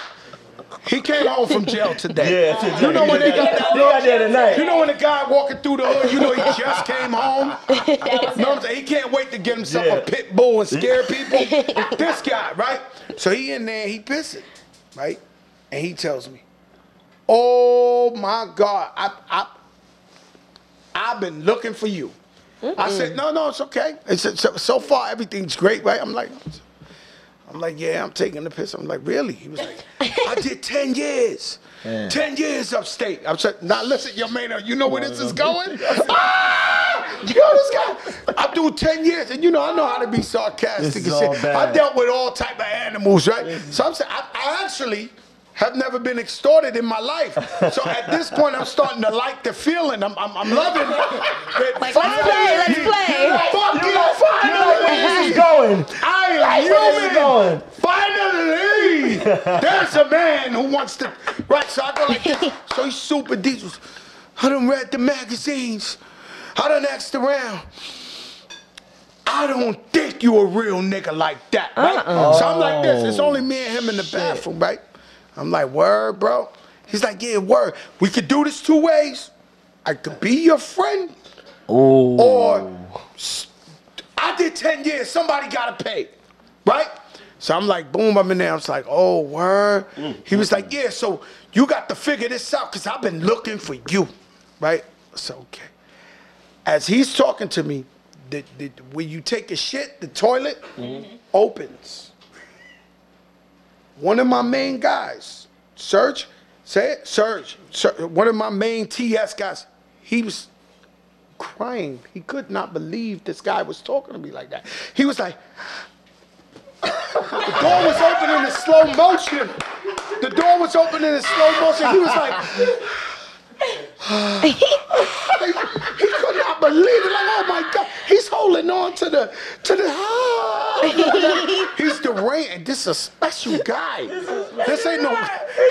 he came home from jail today. Yeah, today. You know when they got that They got there tonight. You know when the guy walking through the hood, you know he just came home. You know what I'm saying? He can't wait to get himself Yeah. a pit bull and scare people. this guy, right? So he in there, he pissing, right? And he tells me, "Oh my God, I I I've been looking for you." I said, "No, no, it's okay. It's, so, so far everything's great, right?" I'm like. I'm like, yeah, I'm taking the piss. I'm like, really? He was like, I did 10 years. 10 years upstate. I'm saying, now listen, yo, man, you know where this is going? ah! You know this guy? I do 10 years, and you know, I know how to be sarcastic This and is all shit. bad. I dealt with all type of animals, right? So I'm saying, I, I actually have never been extorted in my life. So at this point, I'm starting to like the feeling. I'm, I'm, I'm loving it. Like, let's play, let's play. Fuck you, You know finally. where this is going. I Like am where this is human. going. Finally, there's a man who wants to. Right, so I go like this. So he's super deep. I done read the magazines. I done asked around. I don't think you a real nigga like that, right? Uh-uh. So I'm like this. It's oh, only me and him in the bathroom, right? I'm like, word, bro. He's like, yeah, word. We could do this two ways. I could be your friend, or s- I did 10 years. Somebody gotta pay, right? So I'm like, boom, I'm in there. I was like, oh, word. He was like, yeah, so you got to figure this out because I've been looking for you, right? So, okay. As he's talking to me, the, the, when you take a shit, the toilet mm-hmm. opens. One of my main guys, Serge, say it, Serge, Ser- one of my main TS guys, he was crying. He could not believe this guy was talking to me like that. He was like, the door was opening in slow motion. The door was opening in slow motion. He was like, he, he could not believe it. Like, oh my God, he's holding on to the to the. he's the rain. This is a special guy. This ain't no.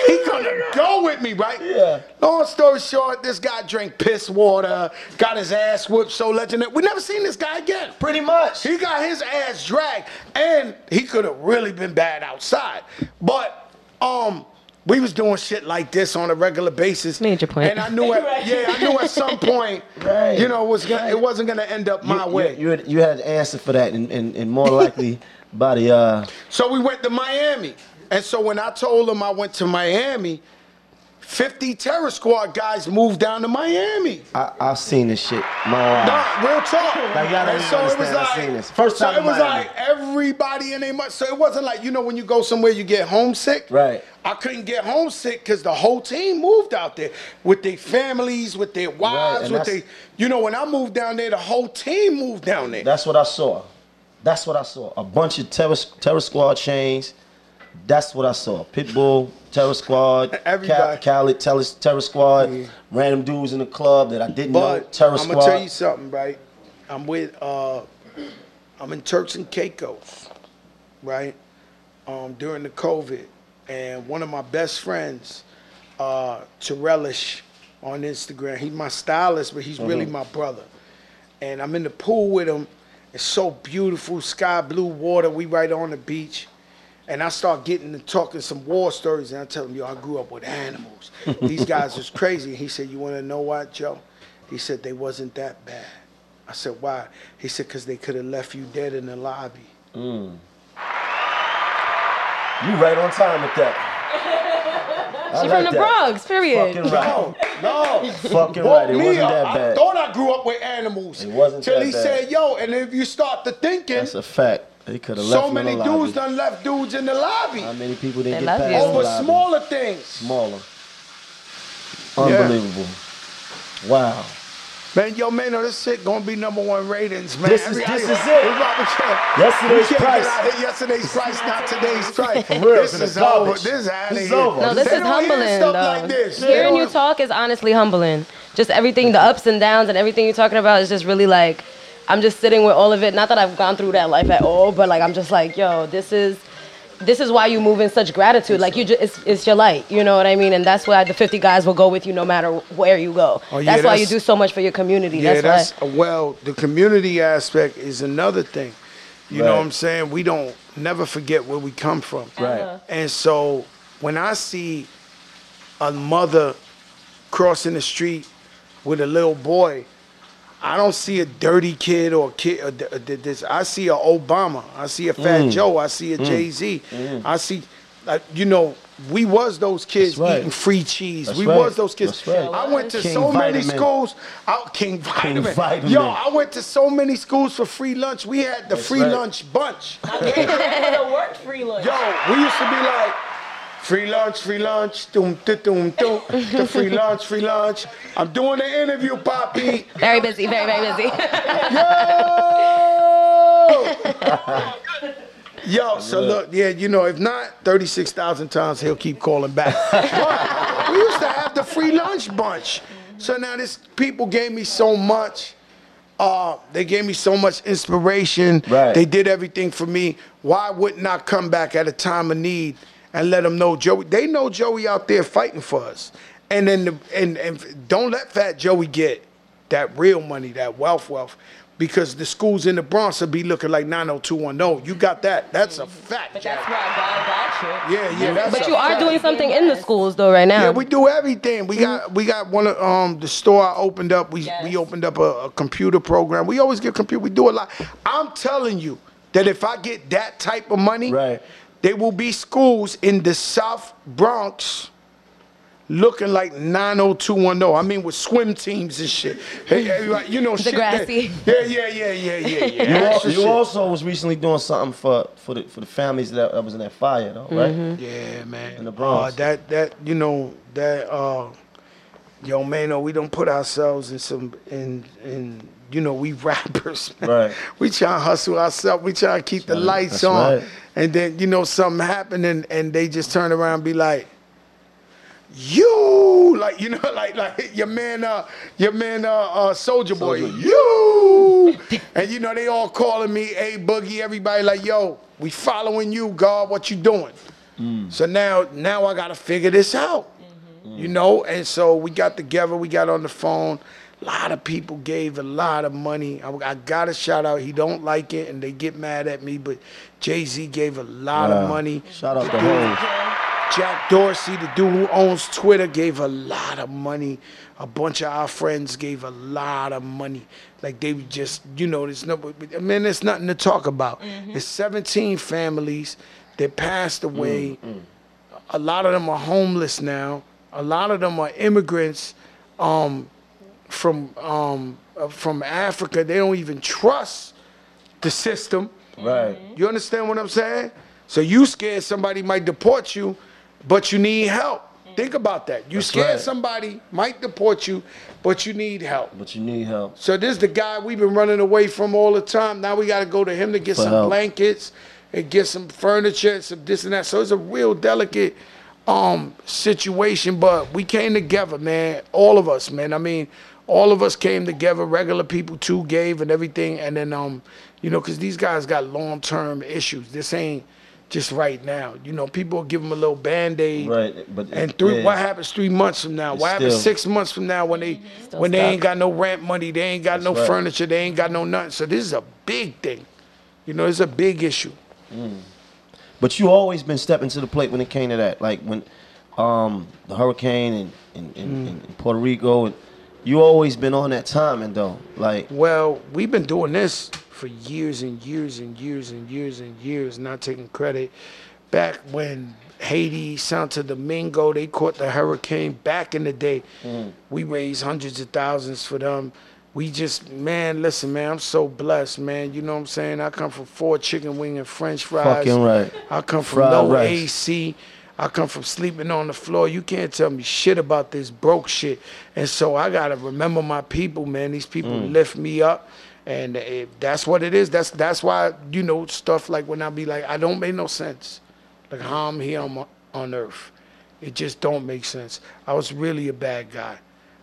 He gonna go with me, right? Yeah. Long story short, this guy drank piss water, got his ass whooped so legendary. We never seen this guy again. Pretty much. He got his ass dragged, and he could have really been bad outside. But um, we was doing shit like this on a regular basis. Made your point. And I knew at yeah, I knew at some point, Right. you know, it was gonna, it wasn't gonna end up my you, way. You, you, had, you had an answer for that, and, and, and more likely by the. Uh, So we went to Miami. And so when I told him I went to Miami, 50 terror squad guys moved down to Miami. I, I've seen this shit. My Nah, real talk. Like, y'all don't and even so it was like, I've seen this. First so time it was Miami. like everybody in a much. So it wasn't like you know when you go somewhere you get homesick. Right. I couldn't get homesick because the whole team moved out there with their families, with their wives, and with their. You know when I moved down there, the whole team moved down there. That's what I saw. That's what I saw. A bunch of terror, terror squad chains. That's what I saw. Pitbull, Terror Squad, Everybody. Cal- Khaled, Terror, terror Squad, random dudes in the club that I didn't know. But Terror I'm Squad. gonna tell you something, right? I'm with uh I'm in Turks and Caicos, right? Um during the COVID. And one of my best friends, uh, Terrellish on Instagram, he's my stylist, but he's really my brother. And I'm in the pool with him. It's so beautiful, sky blue water. We right on the beach. And I start getting to talking some war stories, and I tell him, yo, I grew up with animals. These guys was crazy. He said, you want to know what, Joe? He said, they wasn't that bad. I said, why? He said, because they could have left you dead in the lobby. Mm. You right on time with that. I She like from the that. Bronx, period. Fucking right. No, no. Fucking Woke right. It me wasn't up. that I bad. thought I grew up with animals. It wasn't Till that he bad. said, yo, and if you start to thinking, That's a fact. They could have left so you many in lobby. dudes done left dudes in the lobby How many people didn't They get love past you. the over lobby? smaller things. Smaller. Yeah. Unbelievable. Wow. Man, yo, man, no, this shit gonna be number one ratings, man. This is- Every- this I- is it. we got- we Yesterday's price. Get out here. Yesterday's price, not today's price. For real, this is garbage. over. This is out This of is here. over. No, this They is don't hear humbling, stuff though. like this. Hearing you talk is honestly humbling. Just everything, the ups and downs, and everything you're talking about is just really like, I'm just sitting with all of it. Not that I've gone through that life at all, but like I'm just like, yo, this is. This is why you move in such gratitude. Like you, just, it's, it's your light. You know what I mean? And that's why the 50 guys will go with you no matter where you go. Oh, yeah, that's why you do so much for your community. Yeah, that's, that's why. well, the community aspect is another thing. You know what I'm saying? We don't never forget where we come from. Right. Uh-huh. And so when I see a mother crossing the street with a little boy, I don't see a dirty kid or a kid. Or th- th- this. I see a Obama. I see a Fat Mm. Joe. I see a mm. Jay Z. Mm. I see, like, you know, we was those kids right. eating free cheese. That's we right. was those kids. Right. I went to King so many schools. I, King Vitamin. Vitamin. Yo, I went to so many schools for free lunch. We had the free right. lunch bunch. to work free lunch. Yo, we used to be like, free lunch, free lunch, doom, doom, doom, doom, the free lunch, free lunch. I'm doing an interview, Poppy. Very busy, very, very busy. Yo! Yo, so look, yeah, you know, if not 36,000 times, he'll keep calling back. But we used to have the free lunch bunch. So now this people gave me so much. Uh, they gave me so much inspiration. Right. They did everything for me. Why wouldn't I come back at a time of need and let them know Joey? They know Joey out there fighting for us. And then the, and and don't let Fat Joey get that real money, that wealth, wealth, because the schools in the Bronx will be looking like 90210. You got that? That's a fact. But that's Jack. why God got you. Yeah, yeah. That's but a you are fact. doing something in the schools though right now. Yeah, we do everything. We got we got one of um the store I opened up. We Yes. we opened up a, a computer program. We always get computer. We do a lot. I'm telling you that if I get that type of money, Right. There will be schools in the South Bronx looking like 90210. I mean, with swim teams and shit. Hey, hey, you know, shit. that- Degrassi. Yeah, yeah, yeah, yeah, yeah, yeah. You, al- you also was recently doing something for for the for the families that, that was in that fire though, right? Yeah, man. In the Bronx. Uh, that that you know that uh, yo man, no, we don't put ourselves in some in in you know we rappers. Man. Right. We try to hustle ourselves. We try to keep the lights That's on, right. and then you know something happened, and and they just turn around and be like. You like you know like like your man uh your man uh, uh Soulja Boy Soulja- you and you know they all calling me a boogie everybody like yo we following you God what you doing so now now I gotta figure this out you know and so we got together we got on the phone a lot of people gave a lot of money I, I gotta shout out he don't like it and they get mad at me but Jay-Z gave a lot Wow. of money Shout out to Hov. Jack Dorsey, the dude who owns Twitter, gave a lot of money. A bunch of our friends gave a lot of money. Like they just, you know, there's no, I mean, there's nothing to talk about. Mm-hmm. There's 17 families that passed mm, away. Mm. A lot of them are homeless now. A lot of them are immigrants um, from um, uh, from Africa. They don't even trust the system. Right. You understand what I'm saying? So you scared somebody might deport you, but you need help. Think about that. You That's scared right. somebody might deport you, but you need help. But you need help. So this is the guy we've been running away from all the time. Now we got to go to him to get For some help. blankets and get some furniture and some this and that. So it's a real delicate um situation, but we came together, man. All of us, man. I mean, all of us came together. Regular people too gave and everything, and then um, you know, because these guys got long term issues. This ain't just right now. You know, people give them a little band aid. Right. But And three, yeah. what happens three months from now? It's What happens still- six months from now when they Still when they stuck. ain't got no rent money, they ain't got no right. furniture, they ain't got no nothing. So this is a big thing. You know, it's a big issue. But you always been stepping to the plate when it came to that. Like when um, the hurricane in, in, in, Mm. in Puerto Rico, and you always been on that timing though. Like Well, we've been doing this for years and years and years and years and years, not taking credit. Back when Haiti, Santo Domingo, they caught the hurricane back in the day. Mm. We raised hundreds of thousands for them. We just, man, listen, man, I'm so blessed, man. You know what I'm saying? I come from four chicken wing and french fries. Fucking right. I come from Fried no rice. AC. I come from sleeping on the floor. You can't tell me shit about this broke shit. And so I gotta remember my people, man. These people Mm. lift me up, and it, that's what it is. That's that's why you know stuff like when I be like, I don't make no sense, like how I'm here on, on earth. It just don't make sense. I was really a bad guy.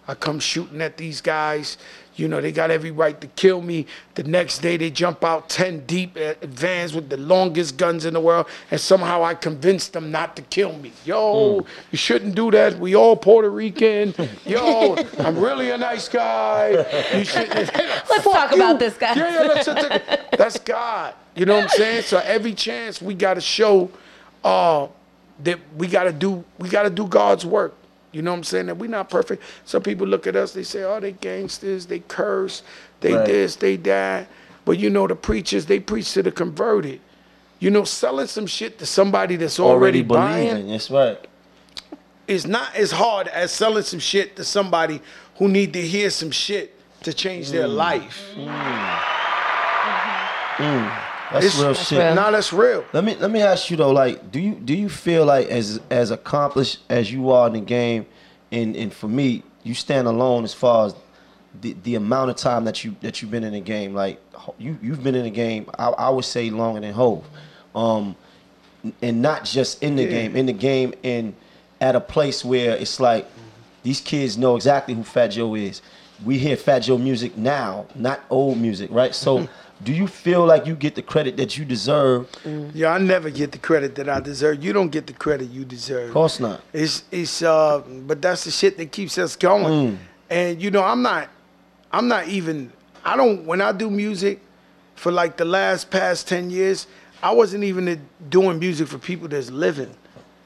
I come shooting at these guys. You know, they got every right to kill me. The next day, they jump out 10 deep at vans with the longest guns in the world, and somehow I convinced them not to kill me. Yo, you shouldn't do that. We all Puerto Rican. Yo, I'm really a nice guy. You shouldn't. Let's talk about this guy. Yeah, yeah, let's, let's- that's God. You know what I'm saying? So every chance we got to show uh, that we got to do we got to do God's work. You know what I'm saying? That we're not perfect. Some people look at us, they say, "Oh, they gangsters, they curse, they Right. this, they that." But you know, the preachers they preach to the converted. You know, selling some shit to somebody that's already, already buying believing. That's right. It's not as hard as selling some shit to somebody who need to hear some shit to change their Mm. life. That's It's- real That's shit. real. Nah, that's real. Let me let me ask you though, like, do you do you feel like as as accomplished as you are in the game, and and for me, you stand alone as far as the, the amount of time that you that you've been in the game. Like you you've been in the game, I, I would say longer than Hov, um, and not just in the Yeah. game, in the game, and at a place where it's like these kids know exactly who Fat Joe is. We hear Fat Joe music now, not old music, right? So. Do you feel like you get the credit that you deserve? Yeah, I never get the credit that I deserve. You don't get the credit you deserve. Of course not. It's it's uh but that's the shit that keeps us going. And you know, I'm not I'm not even I don't when I do music for like the last past 10 years, I wasn't even doing music for people that's living.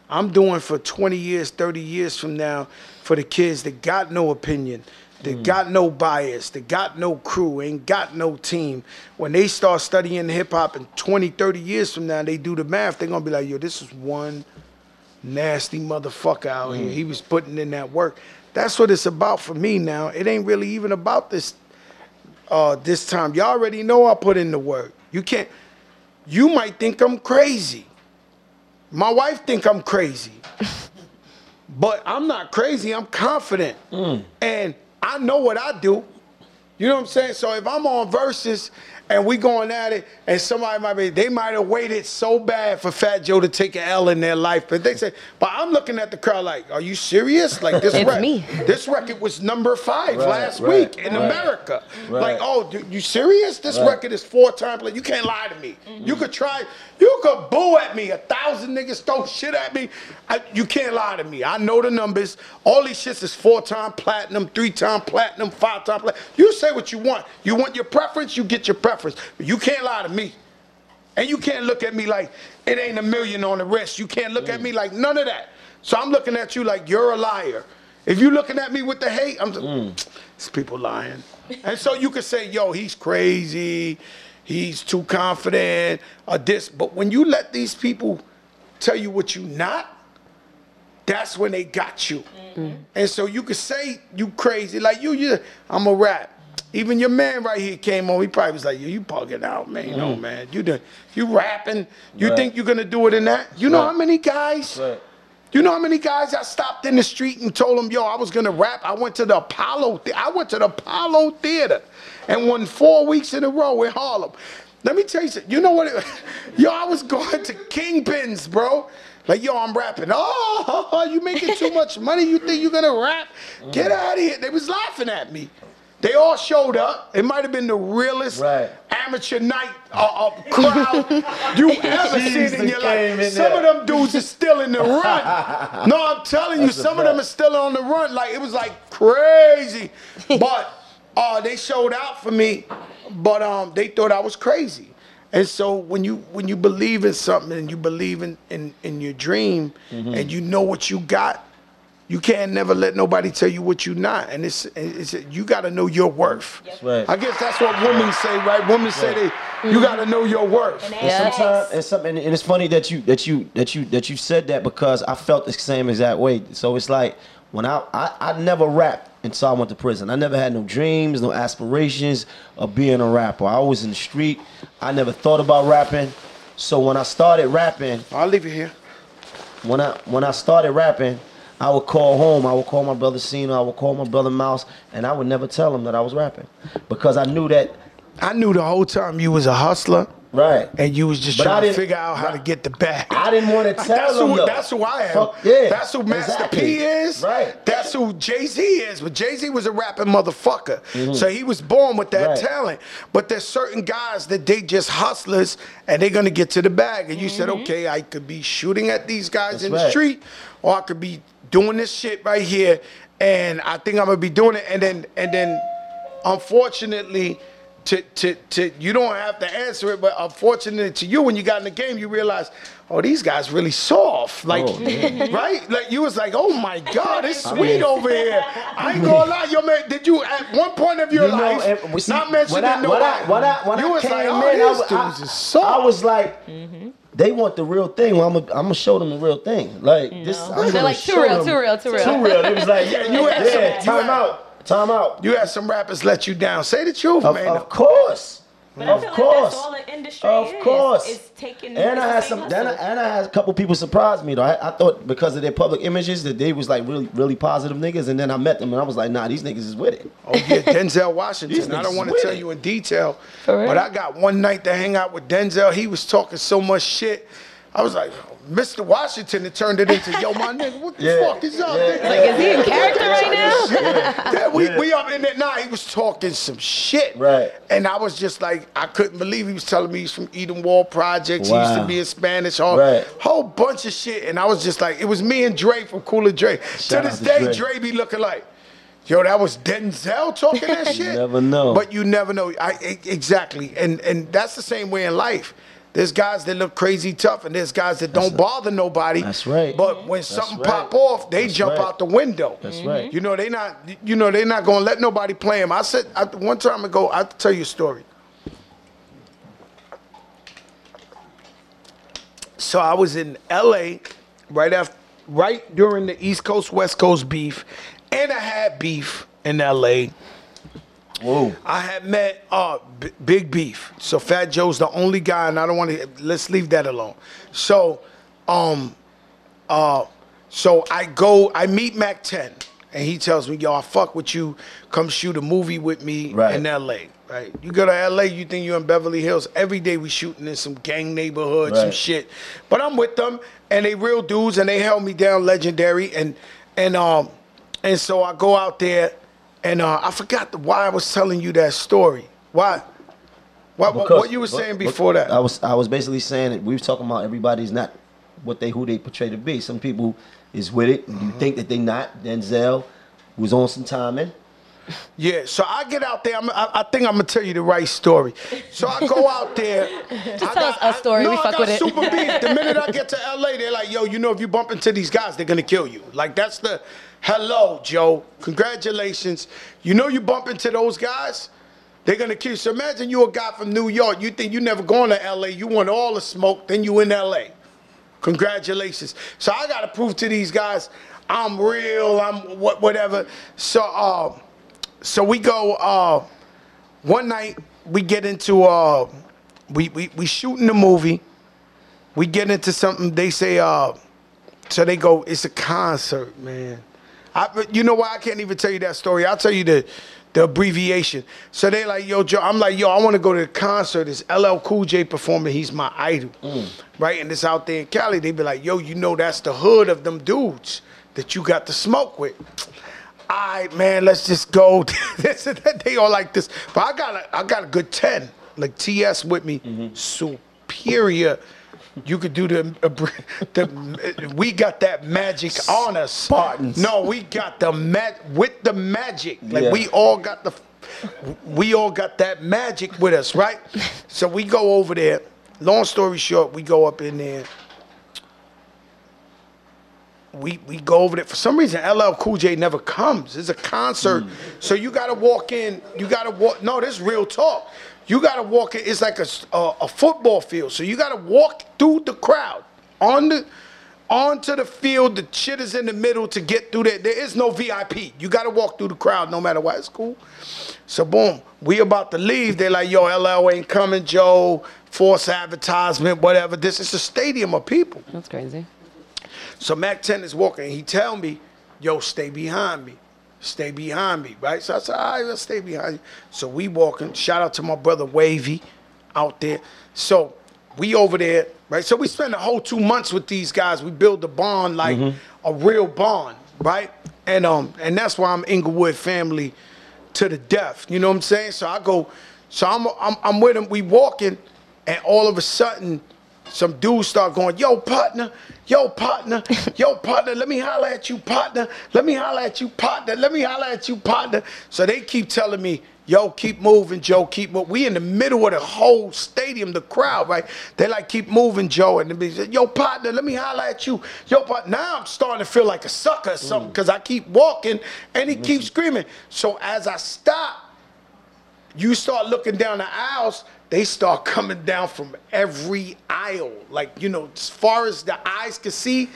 I'm doing for 20 years, 30 years from now for the kids that got no opinion, that mm. got no bias, that got no crew, ain't got no team. When they start studying hip hop in 20, 30 years from now, they do the math, they're gonna be like, yo, this is one nasty motherfucker out here. He mm. was putting in that work. That's what it's about for me now. It ain't really even about this uh this time. Y'all already know I put in the work. You can't you might think I'm crazy. My wife think I'm crazy. but I'm not crazy. I'm confident. Mm. And I know what I do. You know what I'm saying? So if I'm on verses and we going at it, and somebody might be, they might have waited so bad for Fat Joe to take an L in their life, but they say, but I'm looking at the crowd like, are you serious? Like this, It's me. this record was number five Right, last right, week in right. America. Right. Like, oh, du- you serious? This Right. record is four times. Like, you can't lie to me. Mm-hmm. You could try. You could boo at me. A thousand niggas throw shit at me. I, you can't lie to me. I know the numbers. All these shits is four time platinum, three time platinum, five time platinum. You say what you want. You want your preference, you get your preference. But you can't lie to me. And you can't look at me like it ain't a million on the wrist. You can't look at me like none of that. So I'm looking at you like you're a liar. If you're looking at me with the hate, I'm just, mm. these people lying. And so you could say, yo, he's crazy, he's too confident, or this. But when you let these people tell you what you not, that's when they got you. Mm-hmm. And so you could say you crazy, like you, you, I'm a rap. Even your man right here came on. He probably was like, "Yo, you bugging out, man. No, mm. man. You done, you rapping. You Right. think you're gonna do it in that? You know Right. how many guys? Right. You know how many guys I stopped in the street and told them, yo, I was gonna rap. I went to the Apollo. I went to the Apollo Theater and won four weeks in a row in Harlem. Let me tell you something. You know what? It, yo, I was going to Kingpins, bro. Like, yo, I'm rapping. Oh, you making too much money? You think you're gonna rap? Get mm. out of here. They was laughing at me. They all showed up. It might have been the realest Right. amateur night uh, uh, crowd you ever seen in your life. in Some there. of them dudes is still in the run. No, I'm telling you, That's a some of them are still on the run. Like it was like crazy. But uh, they showed out for me, but um, they thought I was crazy. And so when you when you believe in something and you believe in in, in your dream Mm-hmm. and you know what you got, you can't never let nobody tell you what you're not, and it's it's you got to know your worth. right. I guess that's what women say, right? Women say they you got to know your worth. And And Yeah. sometimes, and something, and it's funny that you that you that you that you said that because I felt the same exact way. So it's like when I I, I never rapped until I went to prison. I never had no dreams, no aspirations of being a rapper. I was in the street. I never thought about rapping. So when I started rapping, I'll leave you here. when I when I started rapping, I would call home. I would call my brother Cena. I would call my brother Mouse, and I would never tell them that I was rapping because I knew that. I knew the whole time you was a hustler. Right. And you was just But trying to figure out how to get the bag. I didn't want to tell that's them. who, though. that's who I am. Fuck, yeah. That's who Master exactly. P is. Right. That's who Jay Z is. But Jay Z was a rapping motherfucker. So he was born with that Mm-hmm. Right. talent. But there's certain guys that they just hustlers and they're gonna get to the bag. And you said, okay, I could be shooting at these guys That's in the street, or I could be doing this shit right here. And I think I'm gonna be doing it. And then and then unfortunately, to, to, to you don't have to answer it, but unfortunately to you, when you got in the game, you realize, oh, these guys really soft. Oh, like, Oh, right? Like you was like, oh my God, it's I sweet mean- over here. I ain't gonna lie, yo man, did you at one point of your You know, life and we see- not mentioning when I, nobody? when I, when I, when you I was came like, in, oh, I, these was, dudes I, is soft. I was like, mm-hmm. They want the real thing. Well, I'm gonna I'm gonna show them the real thing. Like this, I'm They're gonna like, too show real, them- too real, too real. Too real. It was like, Yeah, you had some- yeah, you time had- out, time out. you had some rappers let you down. Say the truth, Of, man. of course, But I of feel course. like that's all the industry Of is. course. Is taking And I had some. same Then I, and I had a couple people surprise me though. I, I thought because of their public images that they was like really, really positive niggas. And then I met them and I was like, nah, these niggas is with it. Oh yeah, Denzel Washington. I don't want to tell it. you in detail, but I got one night to hang out with Denzel. He was talking so much shit. I was like, Mr. Washington, it turned it into, yo, my nigga, what the Yeah. fuck is up? Yeah. nigga? Like, is he in character right now? Yeah, we, we up in that now. He was talking some shit. Right. And I was just like, I couldn't believe he was telling me he's from Edenwald Projects. Wow. He used to be in Spanish, all Right. whole bunch of shit. And I was just like, it was me and Dre from Cool & Dre. Shout to this to day, Dre. Dre be looking like, yo, that was Denzel talking that shit. you never know. But you never know. I exactly. And and that's the same way in life. There's guys that look crazy tough, and there's guys that don't bother nobody. That's right. But when something right. pop off, they That's jump right. out the window. That's right. You know they not. You know they not gonna let nobody play them. I said I, one time ago. I'll tell you a story. So I was in L.A. right after, right during the East Coast West Coast beef, and I had beef in L.A. Whoa. I had met uh, B- Big Beef. So Fat Joe's the only guy, and I don't want to. Let's leave that alone. So, um, uh, so I go, I meet Mack 10, and he tells me, "Yo, I fuck with you. Come shoot a movie with me Right. in L.A." Right? You go to L.A., you think you're in Beverly Hills. Every day we shooting in some gang neighborhood, some shit. But I'm with them, and they real dudes, and they held me down, legendary, and and um, and so I go out there, and uh, I forgot the, why I was telling you that story. Why? What, what, Because- what you were saying but before that? I was I was basically saying that we were talking about everybody's not what they who they portray to be. Some people is with it. and You think that they not. Denzel was on some timing. Yeah, so I get out there. I'm, I, I think I'm gonna tell you the right story. So I go out there. Just tell us a story, No, we I fuck got with it. super beef. The minute I get to LA, they're like, "Yo, you know, if you bump into these guys, they're gonna kill you." Like that's the hello, Joe. Congratulations. You know, you bump into those guys. They're gonna kill you. So imagine you a guy from New York. You think you never going to LA. You want all the smoke. Then you in LA. Congratulations. So I gotta prove to these guys I'm real. I'm what whatever. So uh, so we go uh, one night. We get into uh, we we we shooting the movie. We get into something. They say uh, so they go. It's a concert, man. I, you know why I can't even tell you that story. I'll tell you the the abbreviation. So they like, yo, Joe. I'm like, yo, I want to go to the concert. It's LL Cool J performing. He's my idol, mm. right? And it's out there in Cali. They be like, yo, you know that's the hood of them dudes that you got to smoke with. All right, man, let's just go. this and that. They all like this, but I got a, I got a good ten. Like TS with me, mm-hmm. superior. You could do the, uh, the uh, we got that magic on us. Spartans. No, we got the mat with the magic. Like Yeah. we all got the we all got that magic with us, right? so we go over there. Long story short, we go up in there. we we go over there. For some reason, LL Cool J never comes. It's a concert, mm. so you gotta walk in. You gotta walk. No, this is real talk. You gotta walk in. It's like a a football field, so you gotta walk through the crowd on the onto the field. The shit is in the middle to get through there. There is no VIP. You gotta walk through the crowd no matter what. It's cool. So boom, we about to leave. They're like, yo, LL ain't coming, Joe. Force advertisement, whatever. This is a stadium of people. That's crazy. So Mack 10 is walking. He tell me, yo, stay behind me. Stay behind me, right? So I said, all right, let's stay behind you. So we walking. Shout out to my brother Wavy out there. So we over there, right? So we spend the whole two months with these guys. We build a bond like a real bond, right? And um, and that's why I'm Inglewood family to the death. You know what I'm saying? So I go, so I'm I'm, I'm with him. We walking, and all of a sudden, some dudes start going, "Yo, partner, yo, partner, yo, partner. Let me holler at you, partner. Let me holler at you, partner. Let me holler at you, partner." So they keep telling me. Yo, keep moving, Joe. Keep moving. We in the middle of the whole stadium, the crowd, right? They like keep moving, Joe, and they say, "Yo, partner, let me holler at you." Yo, partner. Now I'm starting to feel like a sucker or something mm. because I keep walking and he keeps mm-hmm. screaming. So as I stop, you start looking down the aisles, they start coming down from every aisle. Like, you know, as far as the eyes can see,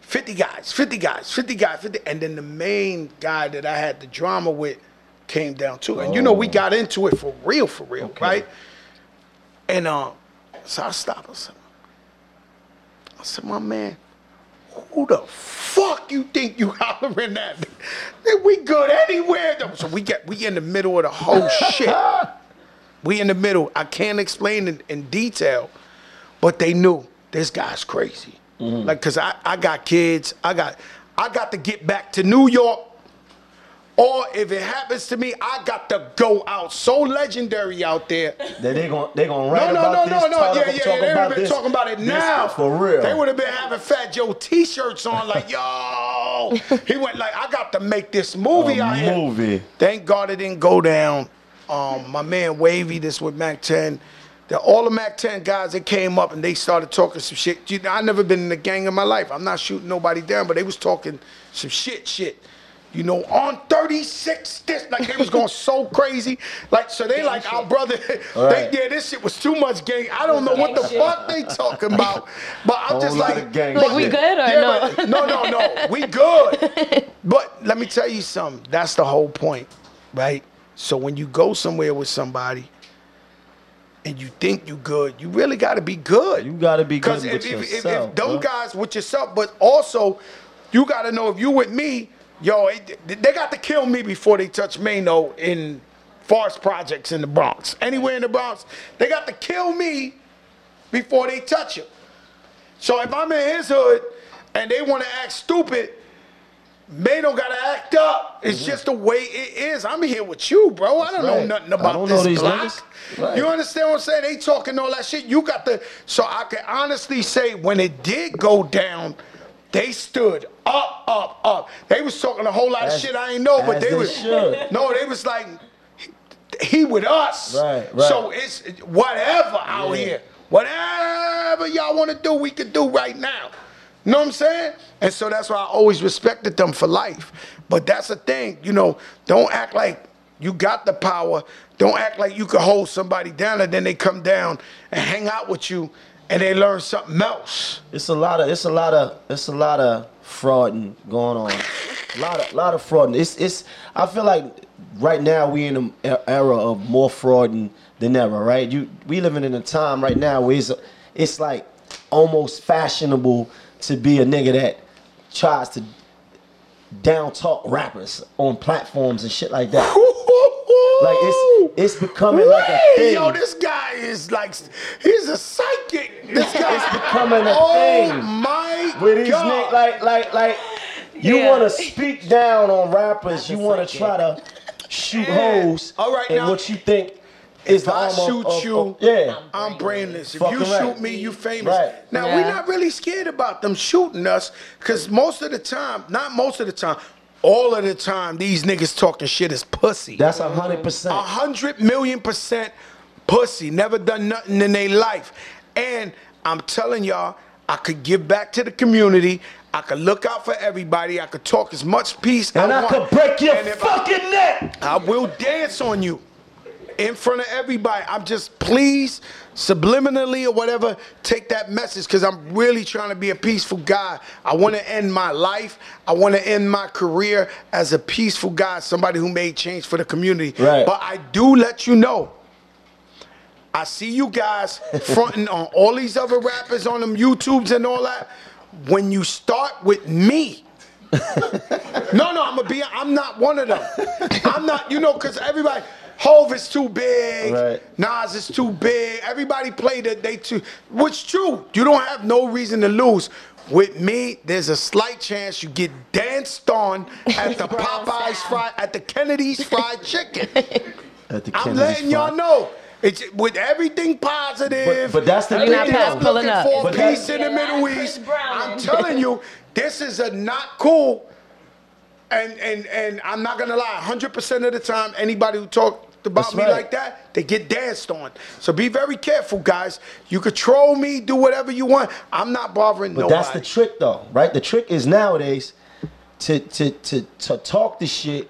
50 guys, 50 guys, 50 guys, 50. And then the main guy that I had the drama with came down too. And you know, we got into it for real, for real, right? And um, so I stopped. I said, I said, my man, who the fuck you think you hollering at? We good anywhere. So we get we in the middle of the whole shit. We in the middle. I can't explain in, in detail, but they knew this guy's crazy. Mm-hmm. Like, cause I, I got kids. I got I got to get back to New York. Or if it happens to me, I got to go out. So legendary out there. That they gon' they gonna No, write no, no, about no, this. no. talk, Yeah, yeah, yeah. They would have been this, talking about it now. for real. They would have been having Fat Joe T-shirts on, like, yo. he went like, I got to make this movie A out here. movie. Thank God it didn't go down. Um, my man Wavy, this with Mack 10. The, all the Mack 10 guys that came up and they started talking some shit. You know, I never been in a gang in my life. I'm not shooting nobody down, but they was talking some shit, shit. You know, on 36, this like they was going so crazy. Like, so they like our brother. Right. They, yeah, this shit was too much gang. I don't know what the shit. fuck they talking about, but I'm Whole just lot like, of gang but- Like, we good or yeah, no? no, no, no. We good. But let me tell you something. That's the whole point, right? So when you go somewhere with somebody and you think you good, you really got to be good. You gotta be good Because with if, if, if, yourself, if them bro. guys with yourself, but also you got to know if you with me, yo, it, they got to kill me before they touch Maino in Forest Projects in the Bronx. Anywhere in the Bronx, they got to kill me before they touch you. So if I'm in his hood and they want to act stupid, Maino got to act up. It's just the way it is. I'm here with you, bro. I don't know Mm-hmm. nothing I about don't know this these block. Right. You understand what I'm saying? They talking all that shit. You got the. So I can honestly say when it did go down, they stood up, up, up. They was talking a whole lot of shit I ain't know, but they they was should. no, they was like he with us. Right, right. So it's whatever out Yeah. here. Whatever y'all want to do, we can do right now. You know what I'm saying? And so that's why I always respected them for life. But that's the thing, you know, don't act like you got the power. Don't act like you can hold somebody down and then they come down and hang out with you and they learn something else. It's a lot of it's a lot of it's a lot of frauding going on. A lot of a lot of frauding. It's it's I feel like right now we in an era of more frauding than ever, right? You we living in a time right now where it's it's like almost fashionable to be a nigga that tries to down talk rappers on platforms and shit like that. Like it's it's becoming like a Wait, thing. Yo, this guy is like, he's a psychic. This guy It's becoming a oh thing. my With these God. niggas, like, like, like, you Yeah. want to speak down on rappers. a You want to try to shoot Yeah. hoes. All right, and now- what you think is If I arm shoot of- you, of- yeah. I'm brainless. If Fucking you right. shoot me, you famous. Right. Now Yeah. we're not really scared about them shooting us, cause most of the time, not most of the time, all of the time, these niggas talking shit is pussy. That's a hundred percent. A hundred million percent pussy. Never done nothing in their life. And I'm telling y'all, I could give back to the community. I could look out for everybody. I could talk as much peace And I want. could break your And if I- fucking neck. I will dance on you in front of everybody. I'm just please subliminally or whatever take that message because I'm really trying to be a peaceful guy. I want to end my life. I want to end my career as a peaceful guy, somebody who made change for the community. Right. But I do let you know. I see you guys fronting on all these other rappers on them YouTubes and all that. When you start with me, no, no, I'm gonna be. I'm not one of them. I'm not. You know, because everybody. Hov is too big. Right. Nas is too big. Everybody played that they too. Which true. You don't have no reason to lose. With me, there's a slight chance you get danced on at the Popeyes fried, at the Kennedy's fried chicken. At the Kennedy's I'm Kennedy's letting y'all know. It's with everything positive. But- but that's the thing, not I'm past pulling looking up. for But peace in the Middle East. I'm telling you, this is a not cool. And and and I'm not gonna lie, 100% of the time, anybody who talked about That's me right. like that, they get danced on. So be very careful, guys. You control me, do whatever you want. I'm not bothering But nobody. that's the trick, though, right? The trick is nowadays to to to to talk the shit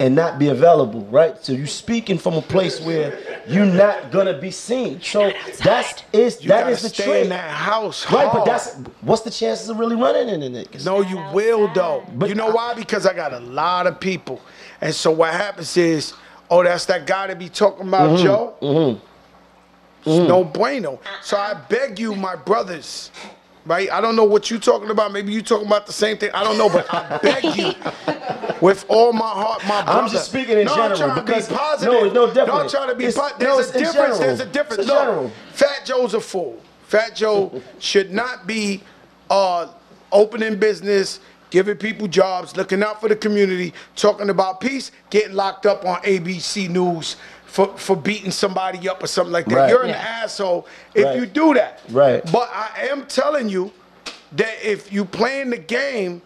and not be available, right? So you speaking from a place where you're not gonna be seen. So that's is you that gotta the stay trick, in that house. right? But that's what's the chances of really running into niggas? No, you will though. But you know I- why? Because I got a lot of people, and so what happens is, oh, that's that guy to be talking about Mm-hmm. Joe. It's no bueno. So I beg you, my brothers, right? I don't know what you're talking about. Maybe you're talking about the same thing. I don't know, but I beg you, with all my heart, my brother. I'm just speaking in no, general I'm trying because- to be positive. no, no, No, definitely. I'm trying to be positive. no, There's it's a difference. There's a difference. It's in Look, general. Fat Joe's a fool. Fat Joe should not be uh, opening business, giving people jobs, looking out for the community, talking about peace, getting locked up on ABC News for, for beating somebody up or something like that. Right. You're an Yeah. asshole if Right. you do that. Right. But I am telling you that if you playing the game,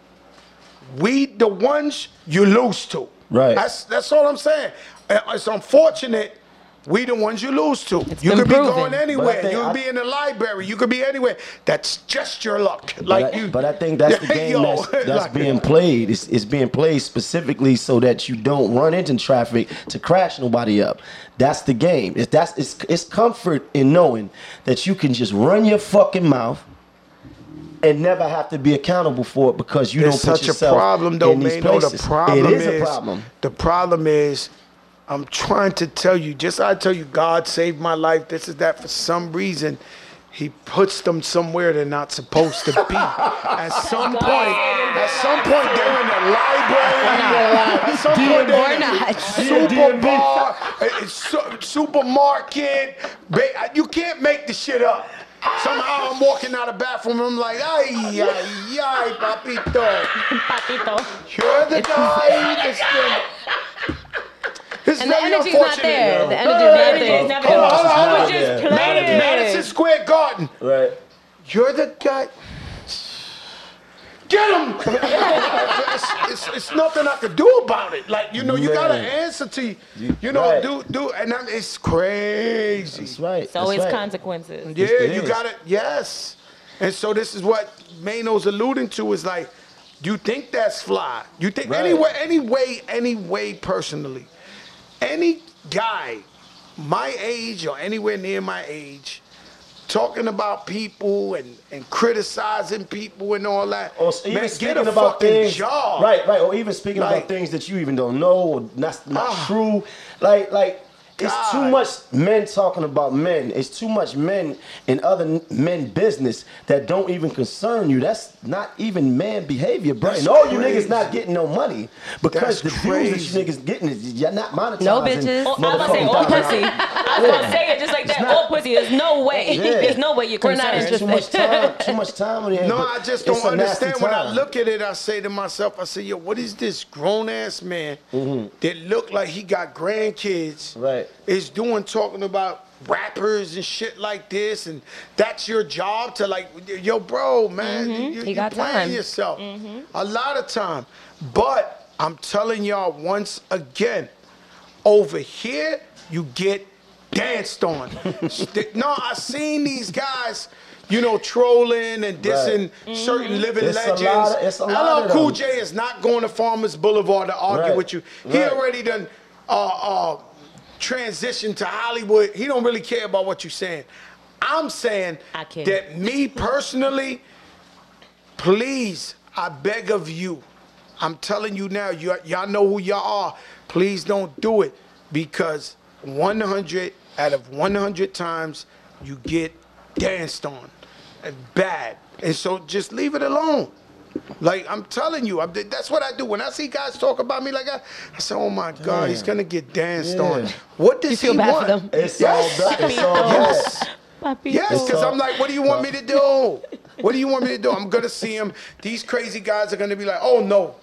we the ones you lose to. Right. That's that's all I'm saying. Uh, It's unfortunate. We the ones you lose to. you could be proven. going anywhere. You could be in the library. You could be anywhere. That's just your luck. Like but, I, you. but I think that's the game Yo, that's, that's like- being played. It's, it's being played specifically so that you don't run into traffic to crash nobody up. That's the game. It's that's it's, it's comfort in knowing that you can just run your fucking mouth and never have to be accountable for it because you There's don't put such a yourself problem, though, in these man. No, places. the problem it is, is a problem. The problem is, I'm trying to tell you. Just I tell you, God saved my life. This is that. For some reason, He puts them somewhere they're not supposed to be. at some point, at some point, they're in the library. At some point, they're in Or a not. super bar, a- eh, a eh, su- supermarket. Ba- You can't make the shit up. Somehow I'm walking out of the bathroom and I'm like, ay, ay, ay, papito. Papito. You're the guy that's been. It's And the energy's not unfortunate. there. The energy's no, not there. no. Never Hold on, was. hold on, I hold was on. just Madison, playing. Madison Square Garden. Right. You're the guy. Get him! it's, it's, it's nothing I could do about it. Like you know, you gotta answer to you. You- You know, right. do do, and I'm, it's crazy. That's right. It's always right. consequences. Yeah, it you got it. Yes. And so this is what Maino's alluding to is like, you think that's fly. You think Right. anyway, anyway, anyway, personally, any guy my age or anywhere near my age talking about people and, and criticizing people and all that. Or even man, speaking about things, job. right, right, or even speaking Like- about things that you even don't know or not not Ah. true. Like, like it's too much men talking about men. It's too much men in other men business that don't even concern you. That's not even man behavior, bro. That's and all you niggas not getting no money because That's the views that crazy. you niggas getting is you're not monetizing. No bitches. Oh, I was about to say all pussy. I was gonna say it just like that. not- All pussy. There's no way. Yeah. There's no way you're We're not concerned. It's too much time. Too much time on your hands. No, I just don't understand. When I look at it, I say to myself, I say, yo, what is this grown ass man Mm-hmm. that look like he got grandkids Right. is doing talking about rappers and shit like this, and that's your job to like, yo, bro, man, you, Mm-hmm. He you got playing time. yourself a lot of time. But I'm telling y'all once again, over here you get danced on. no, I seen these guys. you know, trolling and dissing certain living It's a legends. lot of- it's a LL Cool. J is not going to Farmers Boulevard to argue Right. with you. He Right. already done uh, uh, transitioned to Hollywood. He don't really care about what you're saying. I'm saying that me personally, please, I beg of you, I'm telling you now, you, y'all know who y'all are. Please don't do it because 100 out of 100 times you get danced on. And bad. And so just leave it alone. Like I'm telling you, I'm, that's what I do. When I see guys talk about me like that, I say, "Oh my God, he's gonna get danced Yeah. on." What does You feel he want? them? It's Yes. all bad. It's all. Yes. Papi. Yes, because I'm like, what do you want me to do? What do you want me to do? I'm gonna see him. These crazy guys are gonna be like, oh no,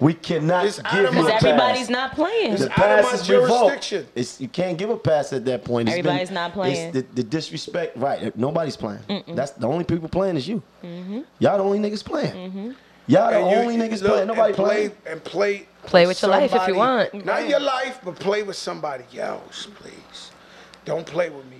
We cannot It's out give of you my- a pass. everybody's not playing. The It's out of pass my is revoked. jurisdiction. It's, you can't give a pass at that point. It's Everybody's been- not playing. It's the, the disrespect, right? Nobody's playing. That's the only people playing is you. Mm-hmm. Y'all the only niggas playing. Mm-hmm. Y'all the And you- only niggas look, playing. Nobody and play, playing. and play. Play with your life if you want. Not your life, but play with somebody else, please. Don't play with me.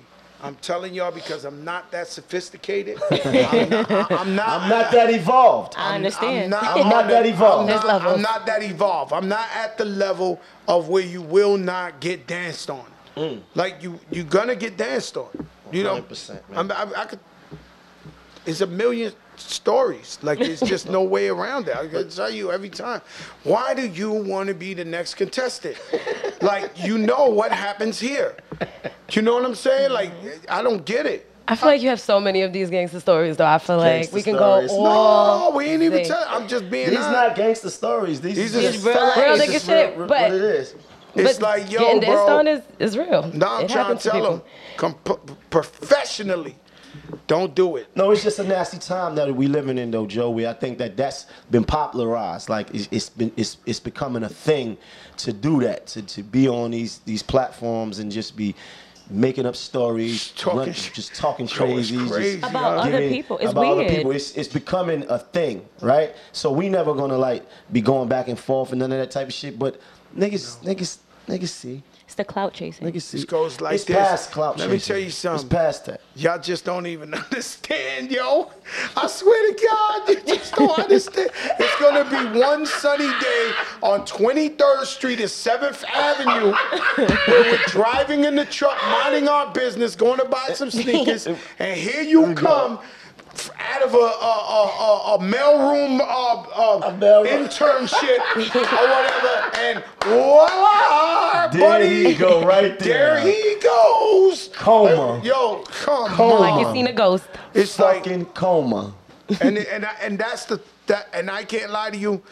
I'm telling y'all because I'm not that sophisticated. I'm not. I'm not, I'm not that evolved. I understand. I'm not, I'm not that evolved. I'm not. I'm not that evolved. I'm not at the level of where you will not get danced on. Mm. Like you, you're gonna get danced on. You know, 100%, man. I'm- I, I could. It's a million stories. Like there's just no way around that. I can tell you every time. Why do you want to be the next contestant? like you know what happens here. You know what I'm saying? Like I don't get it. I feel like you have so many of these gangster stories, though. I feel like we can stories. go all. No, we ain't even day. tell. I'm just being These honest. not gangster stories. These, These is is just real facts. life. Real It's nigga just shit, real- but- what it is. It's But like yo, getting danced bro. on is, is real. No, I'm it trying to tell people. them, com- p- professionally, don't do it. No, it's just a nasty time that we living in, though, Joey. I think that that's been popularized. Like it's, it's been, it's, it's becoming a thing to do that, to, to be on these these platforms and just be making up stories, Talking run- just talking Yo, it's crazy, just About other giving- people. It's about other weird. people. It's, it's becoming a thing, right? So we never gonna like be going back and forth and none of that type of shit. But niggas, niggas, niggas see, It's the clout chasing. niggas see. This goes like it's this. past clout Let me tell you something. It's past that. Y'all just don't even understand, yo. I swear to God, you just don't understand. It's gonna be one sunny day on 23rd Street and 7th Avenue where we're driving in the truck, minding our business, going to buy some sneakers, and here you come. F- Out of a a, a, a, a mailroom uh, uh, mailroom. internship or whatever, and voila, There buddy, he go, right there. there he goes. Coma. Yo, come Coma. on. Like you seen a ghost. It's like, Fucking coma. and and and that's the that, and I can't lie to you.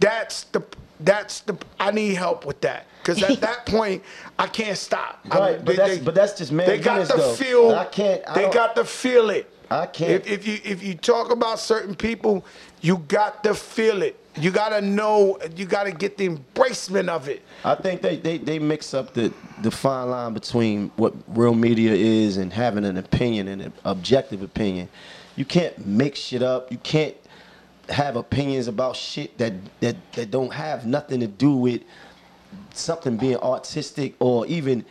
That's the that's the I need help with that because at that point I can't stop. I- Right, but that's- but that's just man They got business, to though. feel. I can't- I they don't- got to feel it. I can't. If, if you if you talk about certain people, you got to feel it. You got to know. You got to get the embracement of it. I think they, they, they mix up the, the fine line between what real media is and having an opinion and an objective opinion. You can't make shit up. You can't have opinions about shit that, that, that don't have nothing to do with something being artistic or even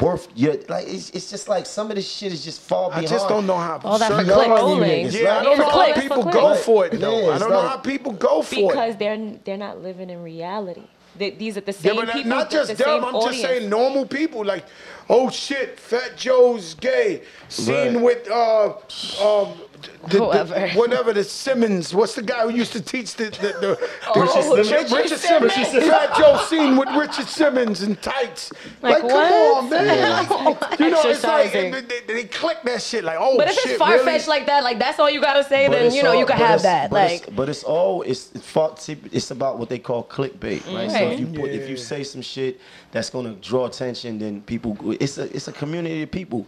worth your like it's, it's just like some of this shit is just far I just don't know how. All that for certain- clicks. Rolling. It's Yeah, I don't For know how clicks, people clicks. go for it though. Yeah, I don't know how people go for it. because they're they're not living in reality. They, these are the Yeah, same but not- people. not just the them. same I'm audience. just saying normal people. Like, oh shit, Fat Joe's gay. Seen Right. with uh, um, the, the- whatever the Simmons. What's the guy who used to teach the the, the, Oh, Richard, Richard Richard Simmons. Simmons. Fat Joe seen with Richard Simmons in tights. Like, come what? on, man. you know, it's like they, they, they click that shit. Like, oh shit. But if shit, it's far fetched really? like that, like that's all you gotta say, But then you know all- you can have that. But it's, Like but it's all it's it's, it's about what they call clickbait, right? So if you put if you say some shit that's gonna draw attention, then people it's a it's a community of people.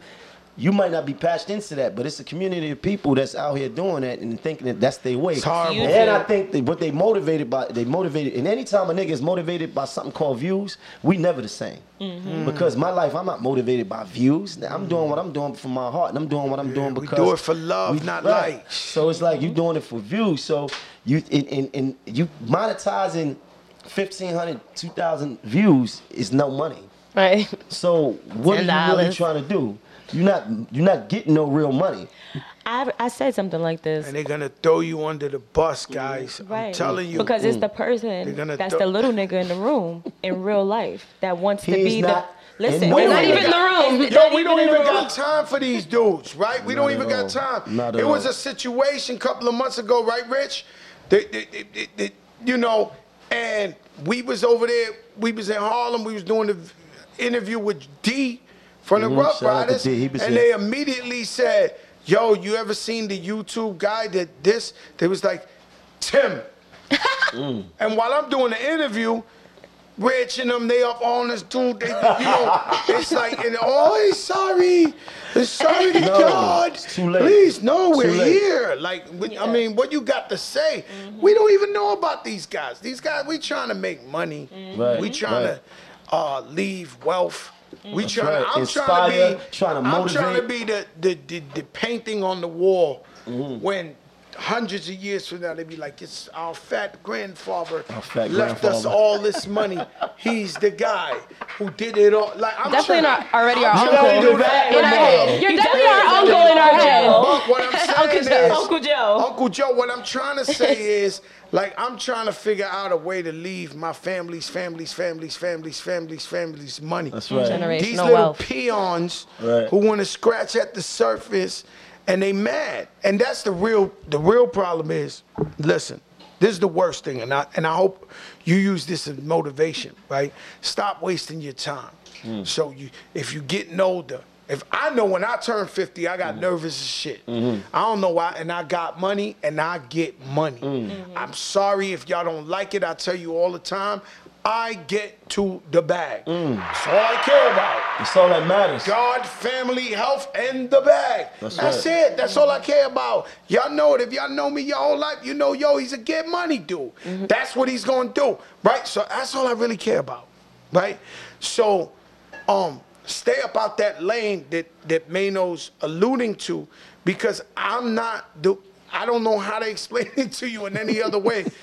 You might not be patched into that, but it's a community of people that's out here doing that and thinking that that's their way. It's horrible. You And I think that what they motivated by, they motivated, and anytime a nigga is motivated by something called views, we never the same. Mm-hmm. Because my life, I'm not motivated by views. I'm doing what I'm doing from my heart, and I'm doing what I'm doing we because do it for love, not likes. So it's like you doing it for views. So you in in, in you monetizing 1,500, 2,000 views is no money. Right. So what are you really trying to do? You're not you're not getting no real money. I I said something like this. And they're gonna throw you under the bus, guys. I'm Right. telling you. Because it's the mm. person gonna that's throw- the little nigga in the room in real life that wants to be not the. Listen, in it's the not even in the room. It's Yo, not we don't in the even room. got time for these dudes, right? We don't even got time. Not at it was all. a situation a couple of months ago, right, Rich? They, they, they, they- they- you know, and we was over there. We was in Harlem. We was doing the interview with D from the Ruff Mm-hmm. Shout Ryders, D. And here. they immediately said, "Yo, you ever seen the YouTube guy that this?" They was like, "Tim." Mm. And while I'm doing the interview, Rich and them, they up on this dude. They, you know, it's like, and oh, he's sorry. It's sorry to No, God. it's too late. Please, no, Too we're late. here. Like, we, I mean, what you got to say? We don't even know about these guys. These guys, we trying to make money. Right, We trying right. to uh, leave wealth. We trying. right. I'm Inspire, trying to be. trying to I'm trying to be the the, the, the painting on the wall Mm-hmm. when. Hundreds of years from now, they be like, "It's our fat grandfather Our fat left us all this money. He's the guy who did it all." Like, I'm Definitely trying- not already our uncle. trying to do that In our head. You're definitely definitely our uncle in our like head. Uncle what I'm saying Uncle is, Joe. Uncle Joe. Uncle Joe, what I'm trying to say is, like, I'm trying to figure out a way to leave my family's, families, families, families, families, families money. That's right. These little wealth. peons Right. who want to scratch at the surface and they mad. And that's the real the real problem is, listen, this is the worst thing, and I and I hope you use this as motivation, right? Stop wasting your time. Hmm. So you if you're getting older, if I know when I turn 50, I got hmm. nervous as shit. Mm-hmm. I don't know why, and I got money and I get money. Mm. I'm sorry if y'all don't like it. I tell you all the time, I get to the bag. That's all I care about. It's all that matters. God, family, health, and the bag. That's That's, right. it. That's all I care about. Y'all know it. If y'all know me your whole life, you know, yo, he's a get money dude. That's what he's gonna do, right? So that's all I really care about, right? So, um, stay up out that lane that that Maino's alluding to, because I'm not the. I don't know how to explain it to you in any other way.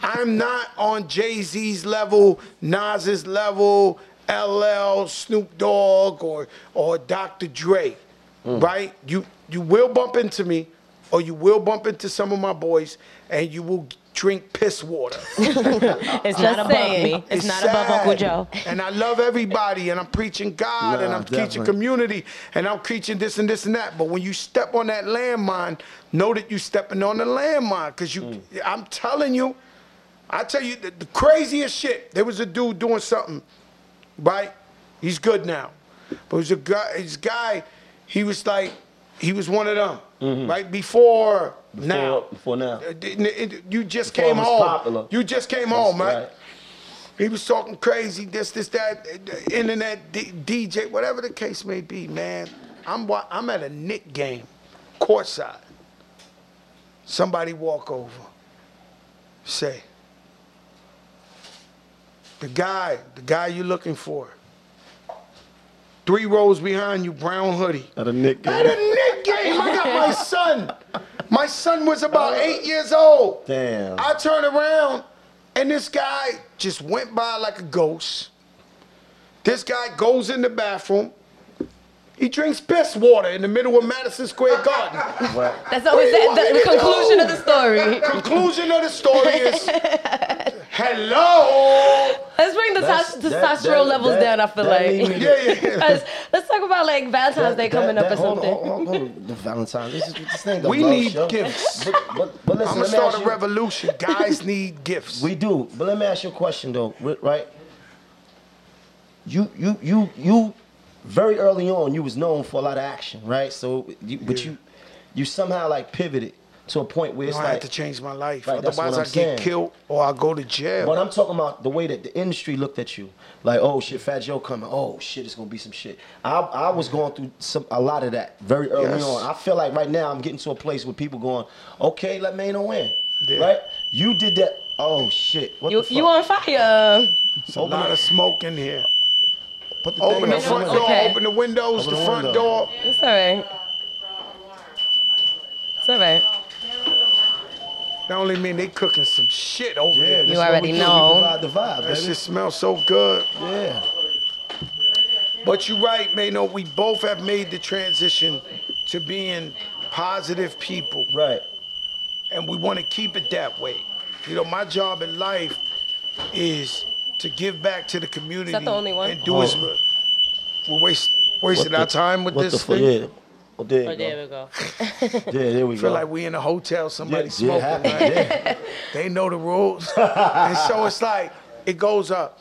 I'm not on Jay Z's level, Nas's level, LL, Snoop Dogg, or or Dr. Dre, right? You you will bump into me, or you will bump into some of my boys, and you will drink piss water. It's not above saying. me. It's, not above. Uncle Joe. And I love everybody, and I'm preaching God, and I'm preaching definitely. community, and I'm preaching this and this and that. But when you step on that landmine, know that you're stepping on the landmine, because you, Mm. I'm telling you, I tell you the, the craziest shit. There was a dude doing something, right? He's good now, but it was a guy. This guy, he was like, he was one of them, right? Before, now. Mm-hmm. Before now. Uh, You just Before came home. popular. You just came That's home, right? right. He was talking crazy, this, this, that, uh, internet, D- DJ, whatever the case may be, man. I'm I'm at a Knick game, courtside. Somebody walk over, say, the guy, the guy you're looking for, three rows behind you, brown hoodie. At a Knick At game. a Knick game, I got my son. My son was about uh. eight years old. Damn. I turn around and this guy just went by like a ghost. This guy goes in the bathroom. He drinks piss water in the middle of Madison Square Garden. That's always What do you the, the, the conclusion of the story. Conclusion of the story is hello. Let's bring the That's- tes- that- testosterone that- levels that- down. I feel like. Yeah, yeah, yeah. Let's, let's talk about like Valentine's Day coming up or that- hold on, something. hold on, hold on. The Valentine's. This is this thing. the We need show. gifts. But, but, but listen, I'm gonna let me start a you- revolution. Guys need gifts. We do, but let me ask you a question though, right? You, you, you, you. Very early on, you was known for a lot of action, right? So, you, but you, you somehow like pivoted to a point where You it's know, I had to change my life. Right, that's Otherwise, I I'm get killed or I go to jail. But I'm talking about the way that the industry looked at you. Like, oh shit, Fat Joe coming. Oh shit, it's gonna be some shit. I, I was going through some a lot of that very early Yes. on. I feel like right now I'm getting to a place where people going, okay, let Maino win. Yeah. Right? You did that. Oh shit. What You, the you on fire? It's a lot of smoke in here. Put the Open thing the front door, Okay. open the windows, Open the the front window. door. It's all right. It's all right. That only mean they cooking some shit over Yeah, there. You is what already we do. We know. provide the vibe, That baby. shit smells so good. Yeah. But you're right, Maino. We both have made the transition to being positive people. Right. and we want to keep it that way. You know, my job in life is to give back to the community the only one? and do as Oh. we're waste, wasting What our time with what this the fu- thing. Yeah. Oh, there you Oh, go. there we go. Yeah, there we Feel go. Feel like we in a hotel, somebody yeah, smoking, happy, right? yeah. They know the rules, and so it's like it goes up.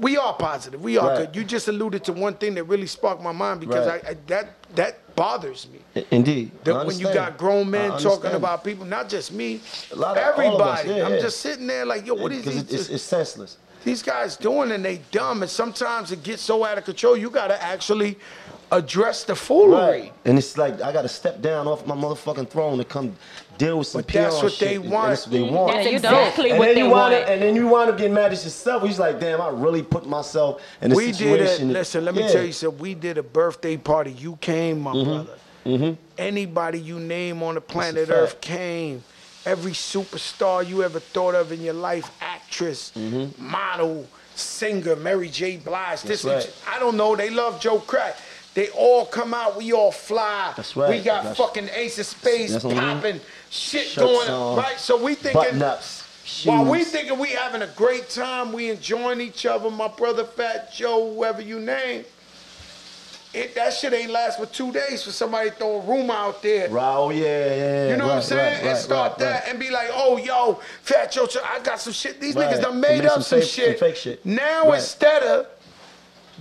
We are positive. We are Right. good. You just alluded to one thing that really sparked my mind because Right. I, I that that bothers me. Indeed. That when you got grown men talking about people, not just me, A lot of- all of us, everybody. yeah, I'm yeah. just sitting there like, yo, what is Because these, it- it's, it's senseless. these guys doing? And they dumb. And sometimes it gets so out of control, you gotta actually address the foolery. And it's like I got to step down off my motherfucking throne to come deal with some But that's what they shit, and want. That's what they want. That's Yeah, you don't. exactly and what then they you want. wind up, and then you wind up getting mad at yourself. He's like, damn, I really put myself in this We did situation. it. Listen, let me Yeah. tell you something. We did a birthday party. You came, my Mm-hmm. brother. Anybody you name on the planet fact. Earth came. Every superstar you ever thought of in your life, actress, model, singer, Mary J. Blige. This Mm-hmm. That's is- right. I don't know. They love Joe Crack. They all come out. We all fly. That's right. We got That's- fucking Ace of Spades That's what I mean. popping, shit going on. Right. So we thinking. Ups. While we thinking we having a great time, we enjoying each other, my brother Fat Joe, whoever you name. It, that shit ain't last for two days for somebody to throw a rumor out there. Right, oh, yeah, yeah, yeah. You know what I'm saying? right, and start right, that right. and be like, oh, yo, Fat Joe, I got some shit. These Right. niggas done made made up some some, shit. some fake shit. Now Right. instead of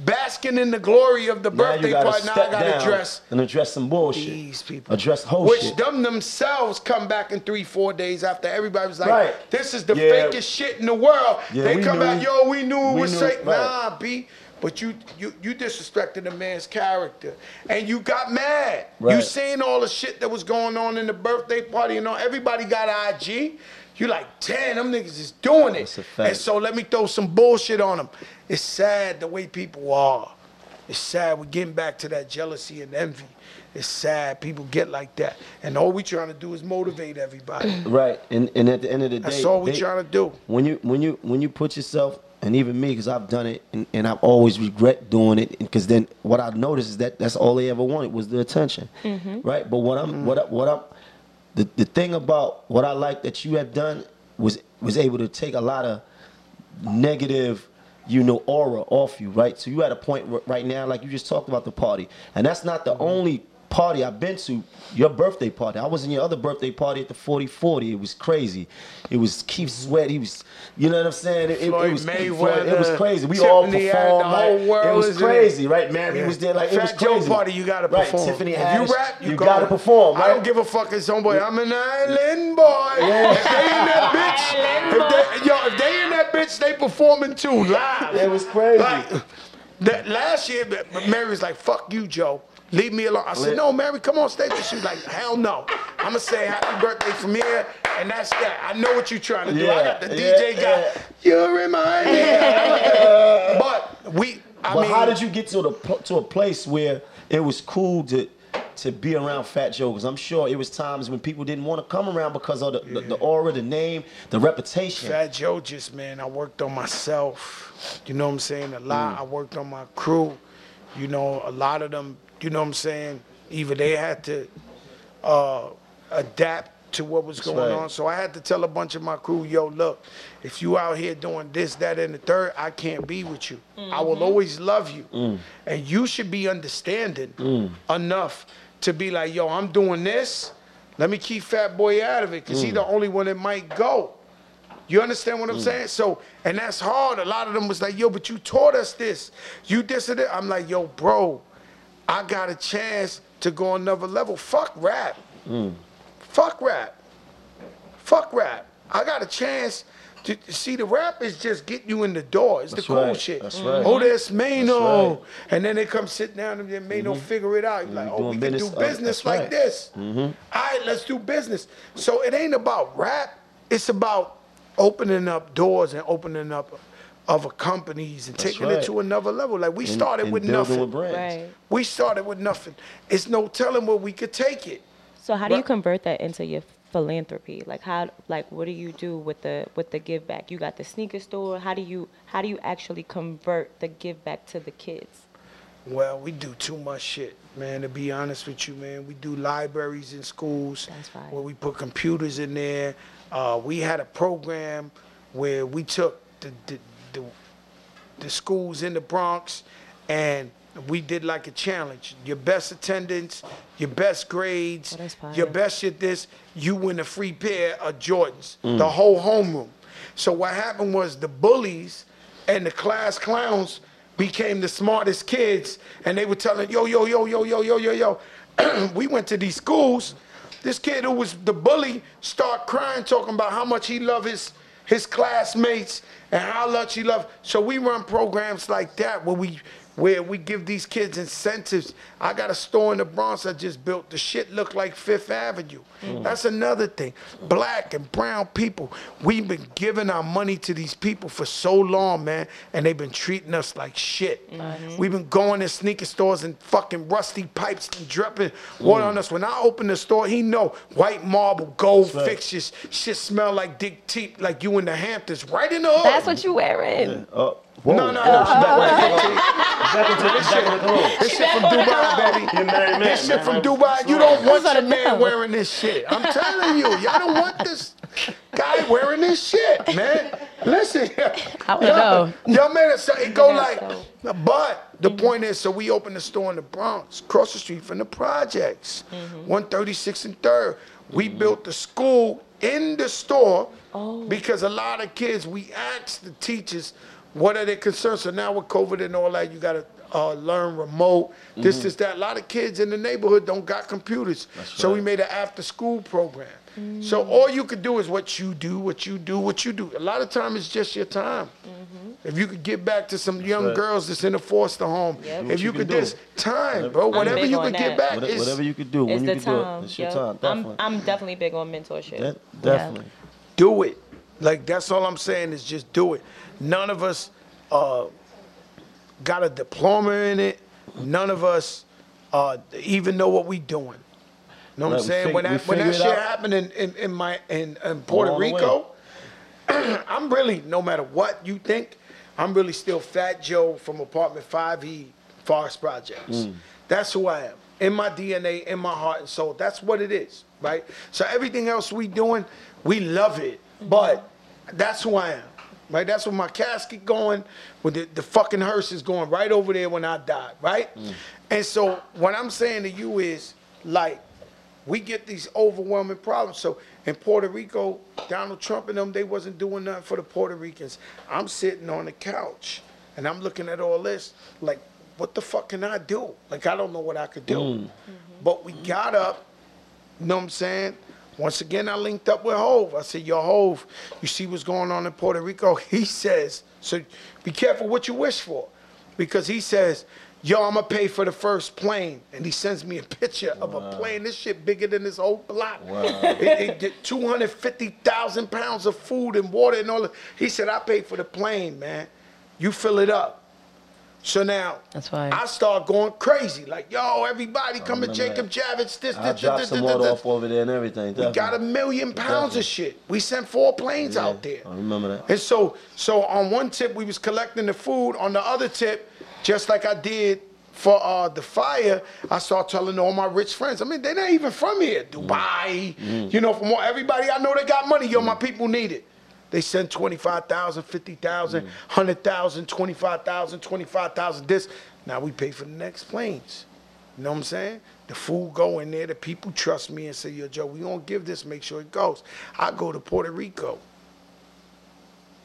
basking in the glory of the Now you birthday gotta party, now I gotta dress and address some bullshit. these people. Address whole Which shit. them themselves come back in three, four days after everybody was like, Right. this is the Yeah. fakest shit in the world. Yeah, they come knew. back, yo, we knew it We was knew, fake. right. Nah, B. But you, you you disrespected the man's character. And you got mad. You seen all the shit that was going on in the birthday party and all everybody got IG. You like, damn, them niggas is doing it. A. And so let me throw some bullshit on them. It's sad the way people are. It's sad we're getting back to that jealousy and envy. It's sad people get like that. And all we're trying to do is motivate everybody. Right, and and at the end of the day, That's all we they- trying to do. When you when you when you put yourself and even me, because I've done it and, and I've always regret doing it, because then what I noticed is that that's all they ever wanted was the attention, mm-hmm. right? But what I'm mm-hmm. what I, what I'm the the thing about what I like that you have done was was able to take a lot of negative you know aura off you right? So you at a point right now like you just talked about the party. And that's not the mm-hmm. only party I've been to your birthday party I was in your other birthday party at the 4040 it was crazy it was Keith Sweat he was you know what I'm saying it, it- it was Mayweather, it was crazy we all Tiffany had performed the like, whole world it was is in it. crazy right Mary Yeah. was there like it was Fat Joe crazy party, you gotta right perform. Tiffany if Haddish you rap, you, you go. gotta perform right I don't give a fuck if somebody. I'm an island boy. If they in that bitch, if they, yo, if they in that bitch, they performing too live. It was crazy. Like, that last year, but- but Mary was like, "Fuck you, Joe." Leave me alone. I said, no, Mary, come on stage. She was like, hell no. I'm going to say happy birthday from here, and that's that. I know what you're trying to do. I got the DJ yeah, guy. You remind me. but we, I but mean. how did you get to the to a place where it was cool to to be around Fat Joe? Because I'm sure it was times when people didn't want to come around because of the, the, the aura, the name, the reputation. Fat Joe just, man, I worked on myself. You know what I'm saying? A lot. Mm. I worked on my crew. You know, a lot of them, you know what I'm saying? Either they had to uh, adapt to what was going right. on. So I had to tell a bunch of my crew, yo, look, if you out here doing this, that, and the third, I can't be with you. I will mm-hmm. always love you. Mm. And you should be understanding mm. enough to be like, yo, I'm doing this. Let me keep Fat Boy out of it, because he mm. the only one that might go. You understand what I'm saying? So, and that's hard. A lot of them was like, yo, but you taught us this. You this and that. I'm like, yo, bro, I got a chance to go another level. Fuck rap. Fuck rap. Fuck rap. I got a chance to see the rap is just getting you in the door. It's That's the cool right. shit. That's right. Oh, there's Maino. right. Mm-hmm. And then they come sit down and then Maino figure it out. You're like, oh, we can do business like right. Mm-hmm. this. All right, let's do business. So it ain't about rap. It's about opening up doors and opening up other companies and taking right. it to another level. Like we And- started and with nothing. with brands. Right. We started with nothing. It's no telling where we could take it. So how do you convert that into your philanthropy? Like how like what do you do with the with the give back? You got the sneaker store. How do you how do you actually convert the give back to the kids? Well, we do too much shit, man. To be honest with you, man, we do libraries in schools That's fire. where we put computers in there. Uh, we had a program where we took the the, the the schools in the Bronx and we did like a challenge. Your best attendance, your best grades, Oh, that's fire. your best shit this, you win a free pair of Jordans. Mm. The whole homeroom. So what happened was the bullies and the class clowns became the smartest kids and they were telling, yo, yo, yo, yo, yo, yo, yo, yo. we went to these schools. This kid who was the bully start crying, talking about how much he loved his his classmates and how much he loved. So we run programs like that where we where we give these kids incentives. I got a store in the Bronx I just built. The shit looked like Fifth Avenue. Mm. That's another thing. Black and brown people, we've been giving our money to these people for so long, man, and they've been treating us like shit. Mm-hmm. We've been going to sneaker stores and fucking rusty pipes and dripping water mm. on us. When I open the store, he know white marble, gold fixtures, shit smell like dick teeth, like you in the Hamptons, right in the hood. That's what you wearing. Oh, whoa. No, no, no. Back into, back into the room. This shit from Dubai, baby. You're married man, This shit from Dubai. You don't want That's your man wearing this shit. I'm telling you, y'all don't want this guy wearing this shit, man. Listen, I wanna know. Y'all made it it go like, but the point is, so we opened the store in the Bronx, across the street from the projects, 136 and Third. We built the school in the store because a lot of kids, we asked the teachers, what are their concerns? So now with COVID and all that, you got to uh, learn remote, this, mm-hmm. this, that. A lot of kids in the neighborhood don't got computers. so we made an after school program. Mm. So all you could do is what you do, what you do, what you do. A lot of time it's just your time. Mm-hmm. If you could get back to some young right. girls that's in a foster home, Yep. if you, you could can do. just time, bro, whatever you on could get that. back Whatever, is whatever you could do, when you the could do it, time. it's your Yep. time. I'm, Definitely. I'm definitely big on mentorship. De- Yeah. definitely. do it. Like that's all I'm saying is just do it. None of us uh, got a diploma in it. None of us uh, even know what we're doing. You know what I'm saying? fig- when that when that shit out. happened in, in, in my in, in Puerto Along the way. Rico, I'm really no matter what you think, I'm really still Fat Joe from Apartment 5E Forest Projects. Mm. That's who I am. In my DNA, in my heart and soul. That's what it is, right? So everything else we doing, we love it. But that's who I am. Right? That's where my casket going, with the, the fucking hearse is going right over there when I die, right? Mm. And so what I'm saying to you is like we get these overwhelming problems. So in Puerto Rico, Donald Trump and them, they wasn't doing nothing for the Puerto Ricans. I'm sitting on the couch and I'm looking at all this, like, what the fuck can I do? Like, I don't know what I could do. Mm. But we got up, you know what I'm saying? Once again, I linked up with Hov. I said, Yo, Hov, you see what's going on in Puerto Rico? He says, so be careful what you wish for. Because he says, Yo, I'm gonna pay for the first plane. And he sends me a picture of a plane. This shit bigger than this whole block. It, it did 250,000 pounds of food and water and all that. He said, I paid for the plane, man. You fill it up. So now That's fine. I start going crazy. Like, yo, everybody come to Jacob that. Javits, this, I this, dropped this, some this, water this. off over there and everything. We got a million pounds Definitely. of shit. We sent four planes out there. I remember that. And so, so on one tip we was collecting the food. On the other tip, just like I did for uh, the fire, I started telling all my rich friends. I mean, they're not even from here. Dubai, you know, from all, everybody I know they got money. Yo, my people need it. They send 25,000, 50,000, 100,000, 25,000, 25,000, this. Now we pay for the next planes. You know what I'm saying? The food go in there. The people trust me and say, yo, Joe, we gonna give this, make sure it goes. I go to Puerto Rico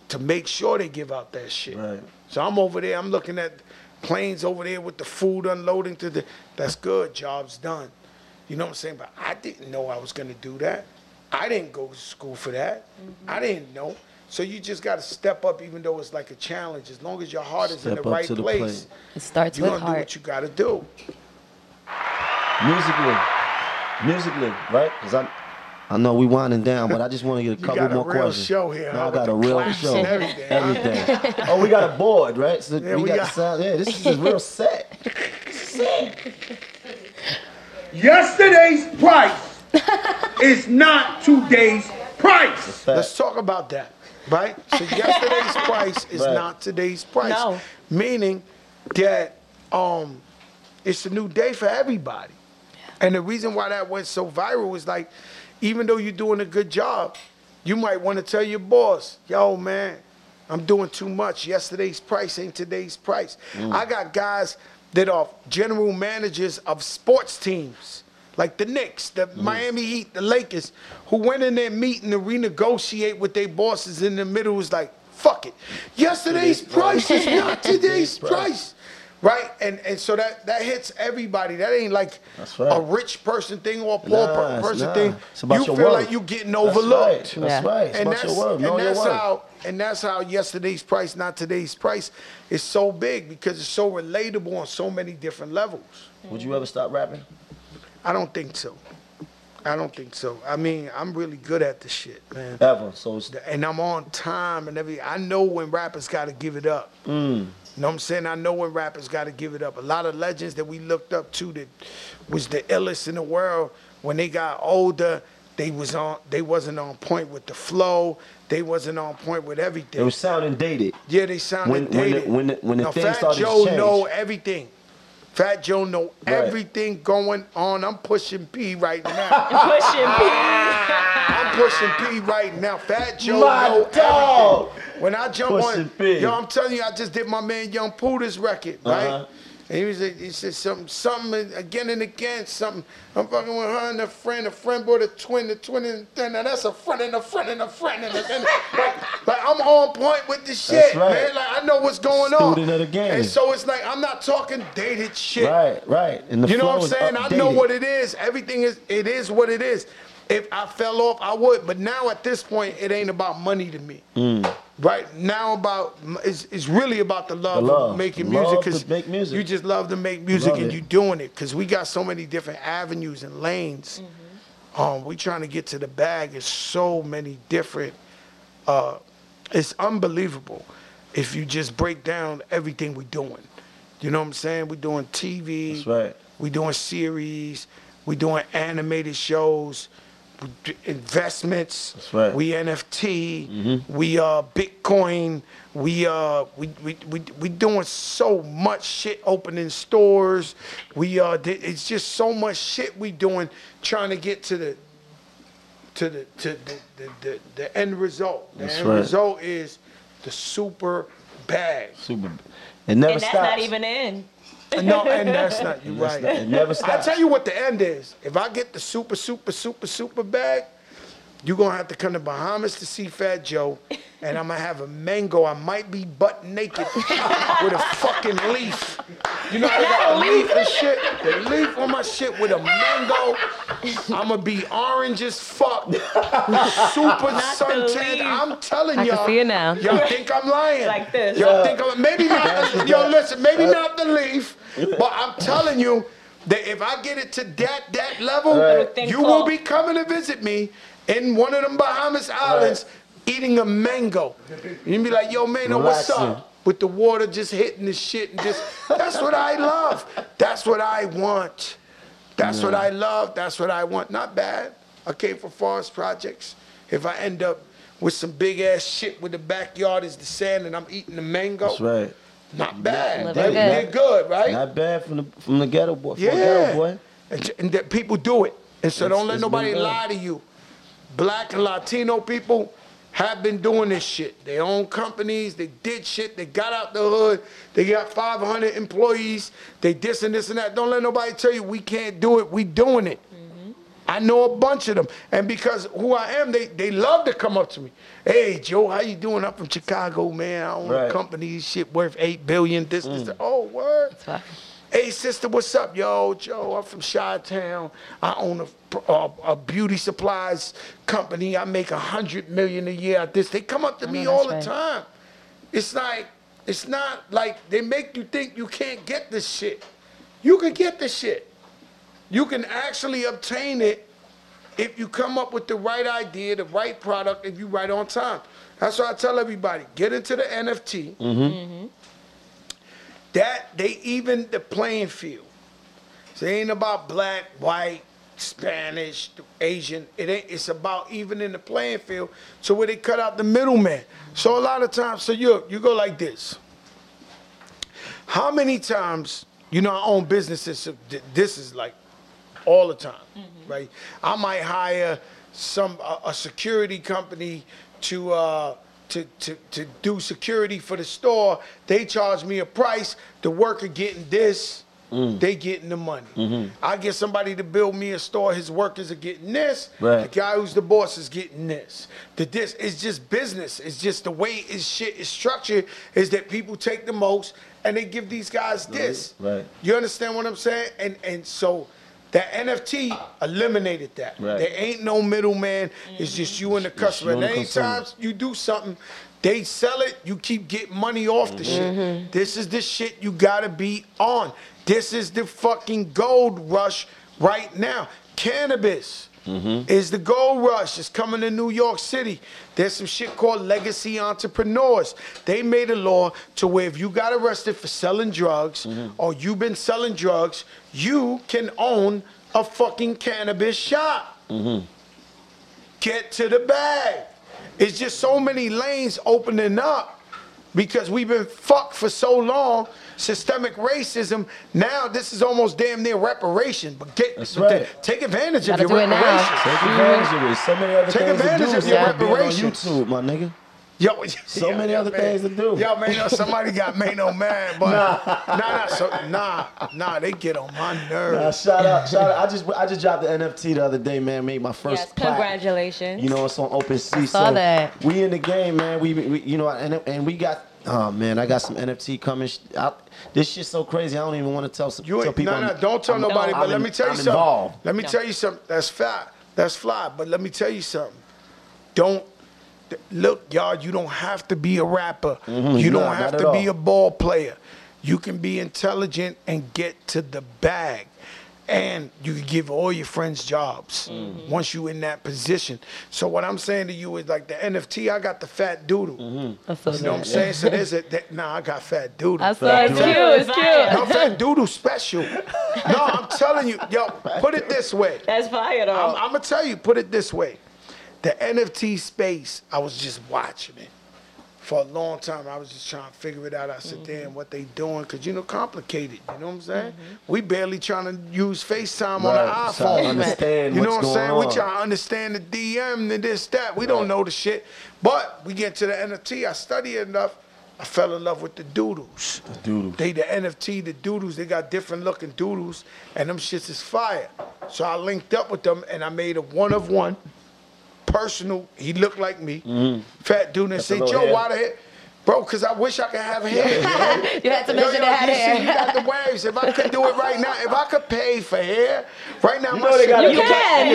to make sure they give out that shit. Right. So I'm over there, I'm looking at planes over there with the food unloading to the that's good, job's done. You know what I'm saying? But I didn't know I was gonna do that. I didn't go to school for that. I mm-hmm. didn't know. So you just gotta step up even though it's like a challenge. As long as your heart is in the right the place, plate. It starts you're with gonna do what you gotta do. Musically, musically, right? Because I, I know we winding down, but I just want to get a You couple got a more real questions. show here, No, I got a real show. and everything, huh? Everything. oh, we got a board, right? So Yeah, we, we got, got- the sound. Yeah, this is a real set. Yesterday's price is not today's price. Let's talk about that, right? So yesterday's price is Right. not today's price. No. Meaning that um it's a new day for everybody. And the reason why that went so viral is like, even though you're doing a good job, you might want to tell your boss, yo, man, I'm doing too much. Yesterday's price ain't today's price. I got guys that are general managers of sports teams, like the Knicks, the mm-hmm. Miami Heat, the Lakers, who went in their meeting to renegotiate with their bosses in the middle was like, fuck it. Yesterday's price is not today's price. Right? And and so that that hits everybody. That ain't like right. a rich person thing or a poor Nah, person not. thing. It's about you feel worth. like you're getting That's overlooked right. That's Yeah. right. It's and that's, your word. Know and that's how and that's how yesterday's price, not today's price, is so big because it's so relatable on so many different levels. Would you ever stop rapping? I don't think so. I don't think so. I mean, I'm really good at the shit, man. Ever. So And I'm on time and everything. I know when rappers got to give it up. Mm. You know what I'm saying? I know when rappers got to give it up. A lot of legends that we looked up to that was the illest in the world. When they got older, they was on. They wasn't on point with the flow. They wasn't on point with everything. it was sounding dated. Yeah, they sounded When- when the- when the- when the now, thing Fat started to Joe change. know everything. Fat Joe know Right. everything going on. I'm pushing P right now. Pushing P. I'm pushing P right now. Fat Joe My know dog. everything. When I jump Pushing on, P. yo, I'm telling you, I just did my man Young Puda's record, right? Uh-huh. And he was, he said something, something again and again, something. I'm fucking with her and a friend, a friend brought a twin, the twin and then now that's a friend and a friend and a friend and a friend. like, like I'm on point with the shit, right. man. Like I know what's going on. Student of the game. And so it's like I'm not talking dated shit. Right, right. And the You know what I'm saying? I know what it is. Everything is it is what it is. If I fell off, I would. But now at this point, it ain't about money to me. Mm. Right now, about it's, it's really about the love, The love. of making Love music because you just love to make music Love and it. you doing it because we got so many different avenues and lanes. Um, we trying to get to the bag. It's so many different. Uh, it's unbelievable if you just break down everything we're doing. You know what I'm saying? We're doing TV. That's right. We doing series. We're doing animated shows. We do investments. That's right. We NFT. We uh Bitcoin. We uh we we we we doing so much shit. Opening stores. We uh it's just so much shit we doing trying to get to the to the to the the, the, the end result. The That's end right. result is the super bag. Super. It never And that's stops. not even in. No, and that's not you right. not- it never I tell you what the end is. If I get the super, super, super, super bag, you're gonna have to come to Bahamas to see Fat Joe, and I'm gonna have a mango. I might be butt naked with a fucking leaf. You know, I got a leaf and shit. The leaf on my shit with a mango. I'm gonna be orange as fuck, super suntan. I'm telling I can y'all. see it now. Y'all think I'm lying? Like this. Y'all think I'm maybe not? Yo, listen, maybe not the leaf, but I'm telling you that if I get it to that that level, Right. You will be coming to visit me in one of them Bahamas islands eating a mango. You'd be like, yo, man, what's up? With the water just hitting the shit and just that's what I love. That's what I want. That's what I love. That's what I want. Not bad. I came for forest projects. If I end up with some big ass shit with the backyard is the sand and I'm eating the mango, That's right. not bad. Living They, good. they're good, right? Not bad from the from the ghetto boy. From Yeah. the ghetto boy. And, and that people do it. And so It's- don't let nobody uh, lie to you. Black and Latino people have been doing this shit. They own companies, they did shit, they got out the hood, they got 500 employees, they this and this and that. Don't let nobody tell you we can't do it, we doing it. Mm-hmm. I know a bunch of them. And because who I am, they, they love to come up to me. Hey, Joe, how you doing? I'm from Chicago, man. I own a company, shit worth 8 billion, this, this, mm. that. Oh, word. Hey, sister, what's up? Yo, Joe, I'm from Chi-Town. I own a, a, a beauty supplies company. I make a hundred million a year at this. They come up to me know all the right. time. It's like, it's not like they make you think you can't get this shit. You can get this shit. You can actually obtain it if you come up with the right idea, the right product, if you right on time. That's why I tell everybody, get into the NFT. Mm-hmm. Mm-hmm. That they even the playing field. So it ain't about black, white, Spanish, Asian. It ain't. It's about even in the playing field. So where they cut out the middleman. So a lot of times, so you you go like this. How many times You know, I own businesses. So th- this is like all the time, right? I might hire some a, a security company to uh, to, to to do security for the store. They charge me a price. The worker getting this. Mm. They getting the money. Mm-hmm. I get somebody to build me a store. His workers are getting this. Right. The guy who's the boss is getting this. The this is just business. It's just the way is shit is structured is that people take the most and they give these guys this. Right. You understand what I'm saying? And and so the NFT eliminated that. Right. There ain't no middleman. It's just you and the customer. And the anytime you do something, they sell it, you keep getting money off the Mm-hmm. shit. This is the shit you gotta be on. This is the fucking gold rush right now. Cannabis Mm-hmm. is the gold rush. is coming to New York City. There's some shit called legacy entrepreneurs. They made a law to where if you got arrested for selling drugs Mm-hmm. or you've been selling drugs, you can own a fucking cannabis shop. Get to the bag. It's just so many lanes opening up because we've been fucked for so long. Systemic racism. Now this is almost damn near reparation. But get That's but right. the- take advantage Gotta of your do it now. reparations. Take advantage of it. So many other Take things advantage to do. of your instead being on reparations. YouTube, my nigga. Yo, So yeah, many yeah, other man. things to do. Yo, man, yo, somebody got Maino mad, but nah, nah, so, nah, nah, they get on my Nah, nerves. shout out, shout out. I just I just dropped the NFT the other day, man. Made my first Yes, plaque. congratulations. You know, it's on OpenSea. saw so that. We in the game, man. We, we you know, and, and we got. Oh man, I got some NFT coming. I, this shit's so crazy. I don't even want to tell some You tell ain't, people. no, no, I'm- don't tell I'm- nobody. I'm but let me tell you I'm something. involved. Let me No. tell you something. That's fly. That's fly. But let me tell you something. Don't look, y'all. You don't have to be a rapper. You Mm-hmm. Nah, don't not have at to be all. a ball player. You can be intelligent and get to the bag. And you can give all your friends jobs Mm-hmm. once you in that position. So what I'm saying to you is like the NFT, I got the fat doodle. Mm-hmm. That's so You know what I'm saying? So there's a that, nah, I got fat doodle. I saw it's cute. It's cute. No, Fat Doodle special. No, I'm telling you, yo, put it this way. That's fire though. I'm, I'm gonna tell you, put it this way. The NFT space, I was just watching it for a long time. I was just trying to figure it out. I said, mm-hmm. damn, what they doing? Cause you know, complicated. You know what I'm saying? Mm-hmm. We barely trying to use FaceTime on the Right, trying to iPhone. understand you know what's what I'm saying? going We on. trying to understand the DM and this, that. We don't know the shit. But we get to the NFT. I study it enough. I fell in love with the doodles. The doodles. They the NFT, the doodles, they got different looking doodles, and them shits is fire. So I linked up with them and I made a one of one, personal. He looked like me, mm-hmm. fat dude, and a say, Joe, hair. why the heck? Bro, cause I wish I could have hair. You had to mention yo, it had you see, you got the waves. If I could do it right now, if I could pay for hair, right now, You my know they shit- got you it. can. you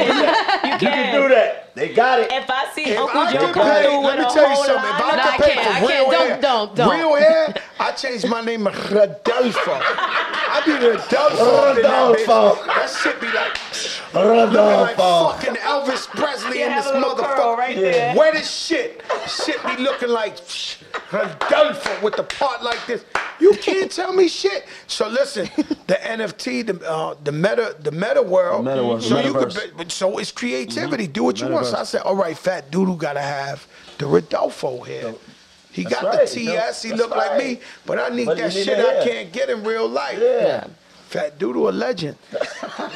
You can. can do that. They got it. If I see If Uncle I Joe come pay, through let me a tell you something. If line, I No, could I pay for real can't. Don't- hair, don't- don't. real hair, I changed my name to Rodolfo. I be Rodolfo. up in that. Rodolfo. That shit be like looking like fucking Elvis Presley You in this a little curl motherfucker. right there. Wet as shit. Shit be looking like Rodolfo with the part like this. You can't tell me shit. So listen, the NFT, the uh, the meta, the meta world. The meta world, So the you could, be- so it's creativity. Do what you want. So I said, all right, fat doodle gotta have the Rodolfo here. He That's got right. the TS. He That's look like me, but I need But you that need shit that I can't get in real life. Yeah. Fat doodle, a legend.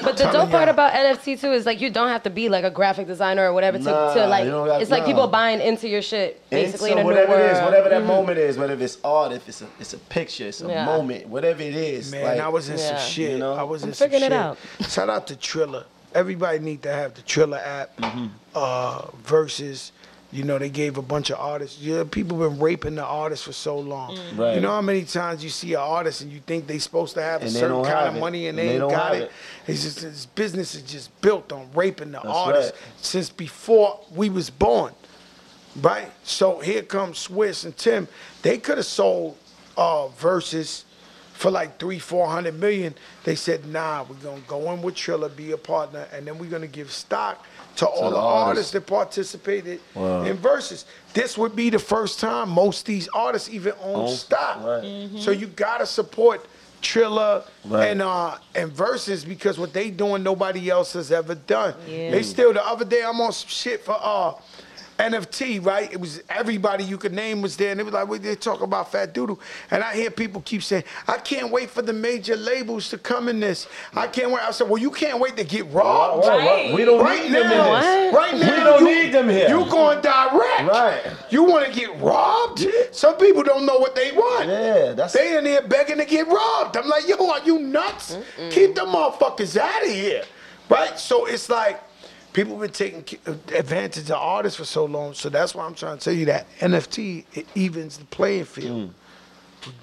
But the dope part about NFT too is like you don't have to be like a graphic designer or whatever to, Nah, to like you got- it's like nah. people buying into your shit basically And in so a new whatever world. it is, whatever Mm-hmm. that moment is, whether it's art, if it's a it's a picture, it's a Yeah. moment, whatever it is. Man, like, I was in Yeah. some shit. You know? I was I'm in some figuring it shit. out. Shout out to Triller. Everybody need to have the Triller app. Mm-hmm. Uh, Verzuz, you know, they gave a bunch of artists. Yeah, people been raping the artists for so long. Mm. Right. You know how many times you see an artist and you think they supposed to have a And they certain kind of it. money and And they, they ain't don't got have it. it. It's just this business is just built on raping the That's artists right. since before we was born right? So here comes Swizz and Tim. They could have sold uh, Verzuz for like three, four hundred million. They said, nah, we're gonna go in with Triller, be a partner, and then we're gonna give stock to all the the artists artists. that participated Wow. in Verzuz. This would be the first time most of these artists even own Own- stock. right. So you gotta support Triller Right. and uh and Verzuz because what they doing nobody else has ever done. Yeah. They still the other day I'm on some shit for uh NFT, right? It was everybody you could name was there, and it was like, well, they talk about Fat Doodle, and I hear people keep saying, I can't wait for the major labels to come in this. I can't wait. I said, well, you can't wait to get robbed. Right, right. We don't Right need them in now, this. right now, We don't you, need them here. You going direct? Right. You want to get robbed? Some people don't know what they want. Yeah, that's- they in there begging to get robbed. I'm like, yo, are you nuts? Keep them motherfuckers out of here, right? So it's like people have been taking advantage of artists for so long. So that's why I'm trying to tell you that NFT it evens the playing field.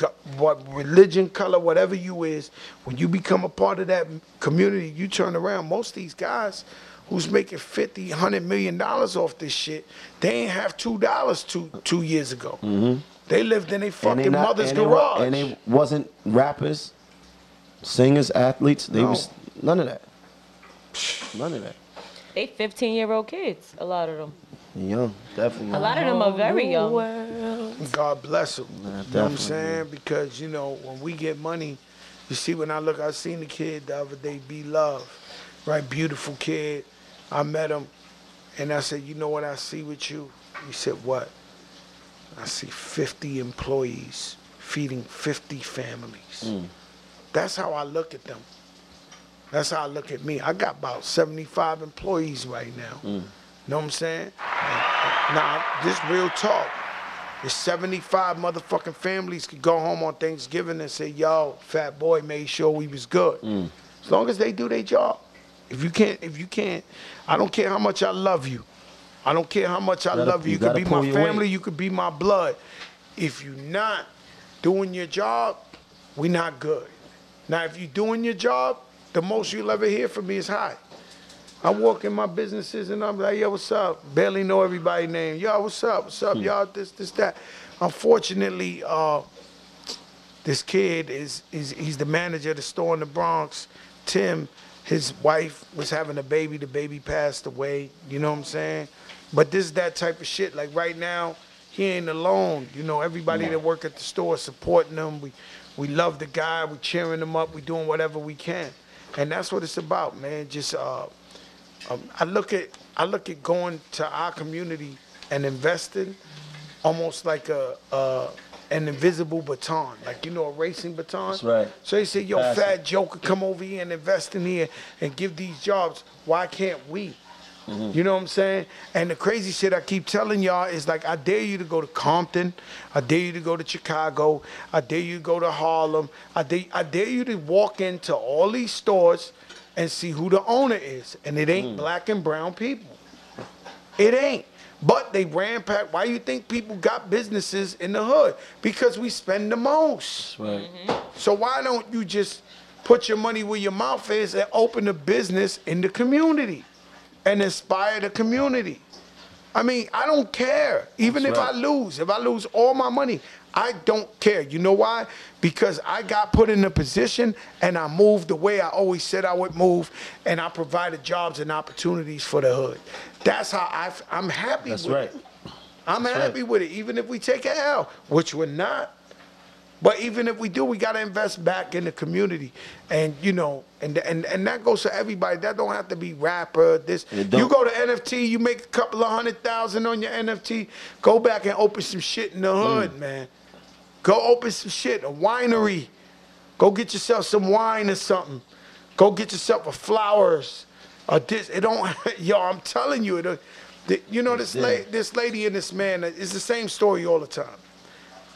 Reg- What religion, color, whatever you is, when you become a part of that community, you turn around. Most of these guys who's making 50, 100 million dollars off this shit, they ain't have two dollars two two years ago. They lived in their Mm-hmm. And fucking not- mother's and they garage. and they wasn't rappers, singers, athletes. They No. was none of that. None of that. They 15 year old kids, a lot of them. Young, definitely. A lot of them are very young. God bless them. you know what I'm saying? Because, you know, when we get money, you see, when I look, I seen the kid the other day, Be Love, right? Beautiful kid. I met him, and I said, You know what I see with you? He said, What? I see 50 employees feeding 50 families. Mm. That's how I look at them. That's how I look at me. I got about 75 employees right now. Mm. Know what I'm saying? Now, this real talk. There's 75 motherfucking families could go home on Thanksgiving and say, yo, fat boy made sure we was good. Mm. As long as they do their job. If you can't, if you can't, I don't care how much I love you. I don't care how much I Gotta- love you. you You could be my weight. family, you could be my blood. If you're not doing your job, we not good. Now, if you're doing your job, the most you'll ever hear from me is hi. I walk in my businesses and I'm like, yo, what's up? Barely know everybody's name. Yo, what's up? What's up, y'all? This, this, that. Unfortunately, uh, this kid is, is he's the manager of the store in the Bronx. Tim, his wife was having a baby. The baby passed away. You know what I'm saying? But this is that type of shit. Like right now, he ain't alone. You know, everybody that work at the store supporting him. We we love the guy. We cheering him up. We doing whatever we can, and that's what it's about, man. Just uh, um, I look at I look at going to our community and investing almost like a, uh an invisible baton, like you know a racing baton. That's right. So they say, "Yo, Pass fat could come over here and invest in here and give these jobs. Why can't we?" Mm-hmm. You know what I'm saying? And the crazy shit I keep telling y'all is like, I dare you to go to Compton. I dare you to go to Chicago. I dare you to go to Harlem. I dare, I dare you to walk into all these stores and see who the owner is. And it ain't mm. black and brown people. It ain't. But they rampack. Why you think people got businesses in the hood? Because we spend the most. Right. Mm-hmm. So why don't you just put your money where your mouth is and open a business in the community and inspire the community? I mean, I don't care. Even That's if I lose, if I lose all my money, I don't care. You know why? Because I got put in a position and I moved the way I always said I would move, and I provided jobs and opportunities for the hood. That's how I, f- I'm happy That's with right. it. I'm That's happy right. with it, even if we take a L, which we're not. But even if we do, we gotta invest back in the community, and you know, and and and that goes to everybody. That don't have to be rapper. This you go to NFT, you make a couple of hundred thousand on your NFT. Go back and open some shit in the hood, Mm. man. Go open some shit, a winery. Go get yourself some wine or something. Go get yourself a flowers. Or this, it don't. Yo, I'm telling you, it. the- You know this Yeah. lady, this lady and this man. It's the same story all the time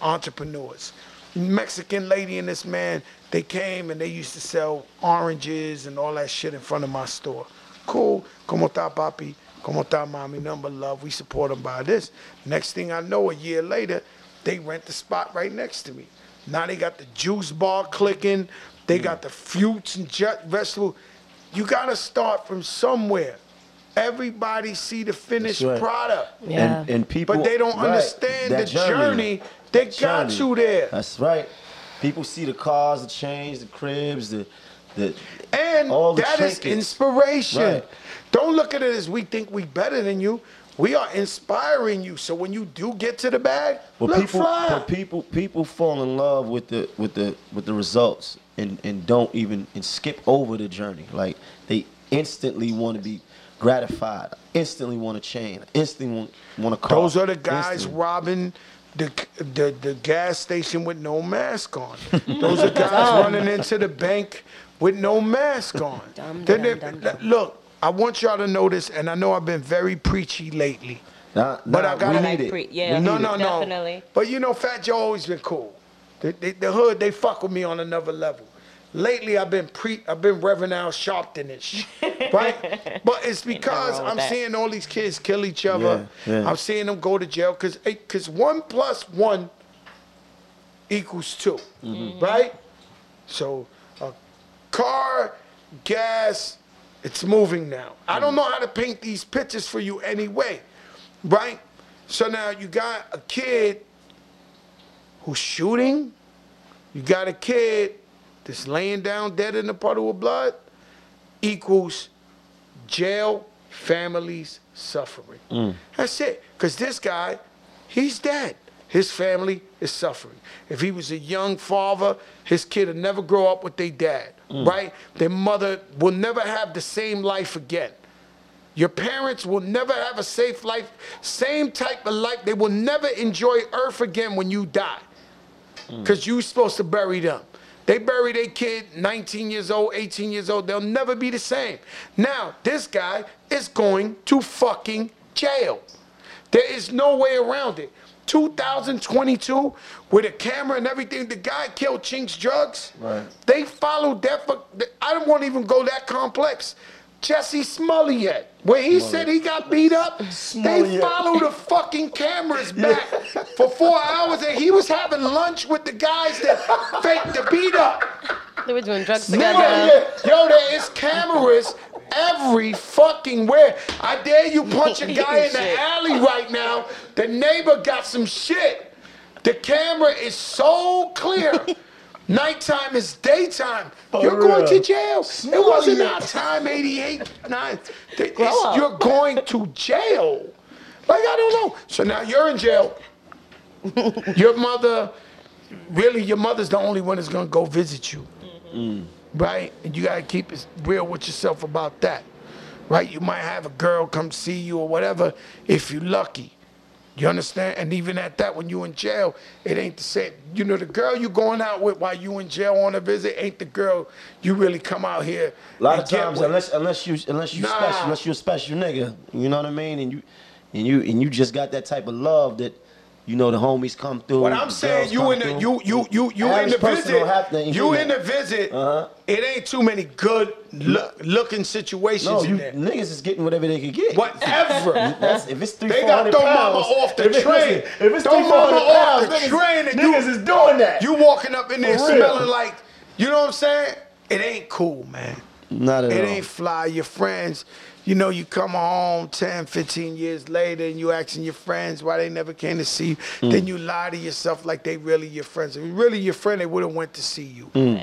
entrepreneurs. Mexican lady and this man, they came and they used to sell oranges and all that shit in front of my store. Cool. Como ta papi? Como ta mami? Number love. We support them by this. Next thing I know, a year later, they rent the spot right next to me. Now they got the juice bar clicking. They mm. got the fruits and jet vegetable. You gotta start from somewhere. Everybody see the finished right. product. Yeah. And, and people, But they don't right, understand that the journey that got you there. That's right. People see the cars, the chains, the cribs, the the And all the that is trinkets. inspiration. Right. Don't look at it as we think we better than you. We are inspiring you. So when you do get to the bag, But look people, fly. but people, people fall in love with the with the with the results and and don't even and skip over the journey. Like they instantly want to be gratified. Instantly want a chain. Instantly want, want a car. Those are the guys Instantly. robbing the, the the gas station with no mask on. Those are guys running into the bank with no mask on. Dumb, Then dumb, they- dumb, dumb. Look, I want y'all to know this, and I know I've been very preachy lately. Nah, But nah, I gotta we like need it. pre- yeah. We No, no, it. no. Definitely. But you know, Fat Joe always been cool. The, the, the hood, they fuck with me on another level. Lately, I've been pre, I've been Reverend Al Sharpton-ish, right? But it's because I'm that. seeing all these kids kill each other. Yeah, yeah. I'm seeing them go to jail because because one plus one equals 2 Mm-hmm. right? So, a car, gas, it's moving now. I don't know how to paint these pictures for you anyway, right? So now you got a kid who's shooting. You got a kid that's laying down dead in a puddle of blood. Equals jail, families suffering. Mm. That's it. Because this guy, he's dead. His family is suffering. If he was a young father, his kid would never grow up with their dad, mm. right? Their mother will never have the same life again. Your parents will never have a safe life, same type of life. They will never enjoy earth again when you die. Mm. Because you're supposed to bury them. They bury their kid 19 years old, 18 years old. They'll never be the same. Now, this guy is going to fucking jail. There is no way around it. 2022, with a camera and everything, the guy killed Chinx Drugz. Right. They followed that. For, I don't want to even go that complex. Jussie Smollett, where he said he got beat up, they Smollett. followed the fucking cameras back for four hours, and he was having lunch with the guys that faked the beat up. They were doing drugs Nigga, together. Yo, there is cameras every fucking where. I dare you punch a guy in the alley right now. The neighbor got some shit. The camera is so clear. Nighttime is daytime. You're going to real. jail. It wasn't our time, 88, 9. It's- You're going to jail. Like, I don't know. So now you're in jail. Your mother, really, your mother's the only one that's gonna go visit you. Mm. Right? And you gotta keep it real with yourself about that. Right? You might have a girl come see you or whatever if you're lucky. You understand? And even at that, when you in jail, it ain't the same. You know, the girl you going out with while you in jail on a visit ain't the girl you really come out here. A lot of times, unless unless you unless you Nah. special, unless you a special nigga, you know what I mean, and you and you and you just got that type of love that you know the homies come through. What I'm saying, you in the through. you you you you in the visit. don't have to You in the visit. Uh-huh. It ain't too many good look, looking situations No, in you there. niggas is getting whatever they can get. Whatever. That's if it's three, They got throw mama off the if train. if it's Throw mama off the niggas, train and niggas you- is doing that. You walking up in there smelling like, you know what I'm saying? It ain't cool, man. Not at It all. ain't fly. Your friends, you know, you come home 10, 15 years later and you asking your friends why they never came to see you. Mm. Then you lie to yourself like they really your friends. If really your friend, they would have went to see you. Mm.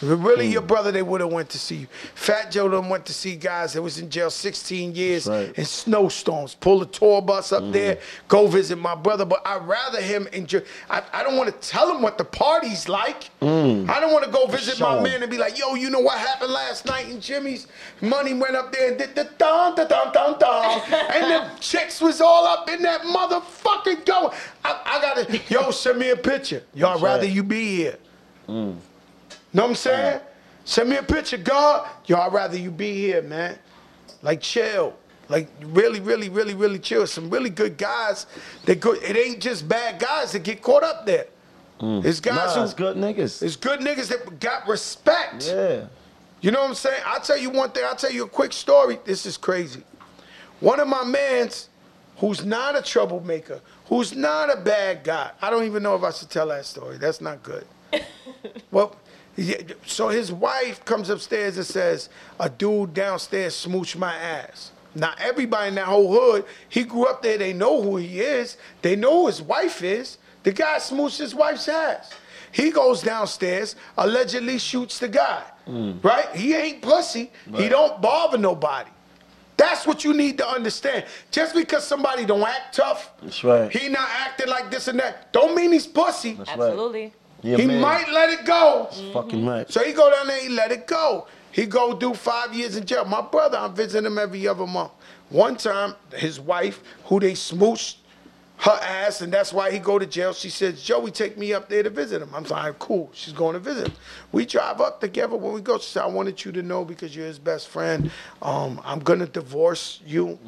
If it really your brother, they would have went to see you. Fat Joe done went to see guys that was in jail 16 years Right. in snowstorms. Pull a tour bus up there, go visit my brother. But I'd rather him enjoy. I, I don't want to tell him what the party's like. I don't want to go visit my man and be like, yo, you know what happened last night in Jimmy's? Money went up there and did the dun dun dun dun dun. and the chicks was all up in that motherfucking going. I, I gotta, yo, send me a picture. Y'all rather you be here. Know what I'm saying? Send me a picture, God. Yo, I'd rather you be here, man. Like chill. Like really, really, really, really chill. Some really good guys. They good. It ain't just bad guys that get caught up there. Mm. It's guys Nah, who it's good niggas. it's good niggas that got respect. yeah. You know what I'm saying? I'll tell you one thing. I'll tell you a quick story. This is crazy. One of my mans, who's not a troublemaker, who's not a bad guy. I don't even know if I should tell that story. That's not good. well, yeah, so his wife comes upstairs and says, a dude downstairs smooched my ass. Now everybody in that whole hood, he grew up there, they know who he is. They know who his wife is. The guy smooched his wife's ass. He goes downstairs, allegedly shoots the guy. Mm. Right? He ain't pussy. He don't bother nobody. That's what you need to understand. Just because somebody don't act tough, That's right. he not acting like this and that, don't mean he's pussy. That's right. Absolutely. Yeah, he man. might let it go. Fucking mm-hmm. right. So he go down there, he let it go. He go do five years in jail. My brother, I'm visiting him every other month. One time, his wife, who they smooched her ass, and that's why he go to jail. She says, Joey, take me up there to visit him. I'm like, cool. She's going to visit him. We drive up together. When we go, she said, I wanted you to know because you're his best friend. Um, I'm gonna divorce you.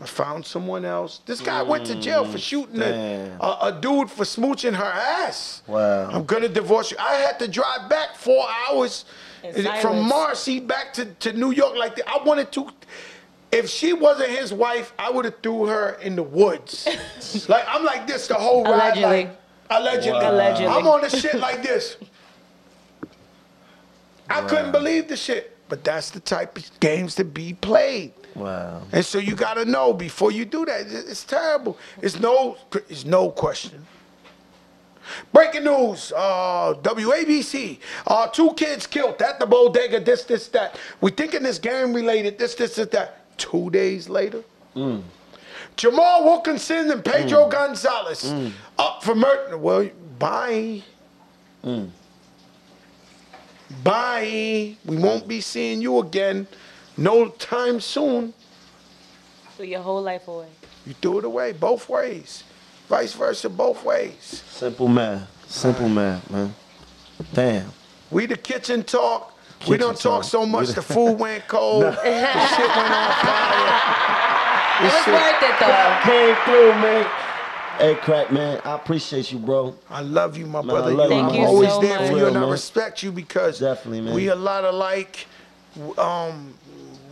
I found someone else. This guy went to jail for shooting a, a, a dude for smooching her ass. Wow. I'm gonna divorce you. I had to drive back four hours from. Marcy back to, to New York like that. I wanted to. If she wasn't his wife, I would have threw her in the woods. like I'm like this the whole ride. Allegedly. Like, allegedly. Wow. Allegedly. I'm on the shit like this. I couldn't believe the shit. But that's the type of games to be played. Wow. And so you gotta know before you do that. It's it's terrible. It's no, it's no question. Breaking news, uh, WABC, uh, two kids killed at the bodega, this, this, that. We thinking this gang related, this, this, this, that. Two days later, Jamal Wilkinson and Pedro mm. Gonzalez mm. up for murder. Well, bye. Mm. Bye. We won't be seeing you again no time soon. Threw your whole life away. You threw it away both ways. Vice versa, both ways. Simple man. Simple man, man. Damn. We the kitchen talk. We don't talk talk. so much. the- The food went cold. the shit went on fire. It was shit- worth it though. Came through, man. Hey, crack, man. I appreciate you, bro. I love you, my Man, brother. I love you. you, I'm you always so there for you, and I respect you because Definitely, man. we a lot alike. Um,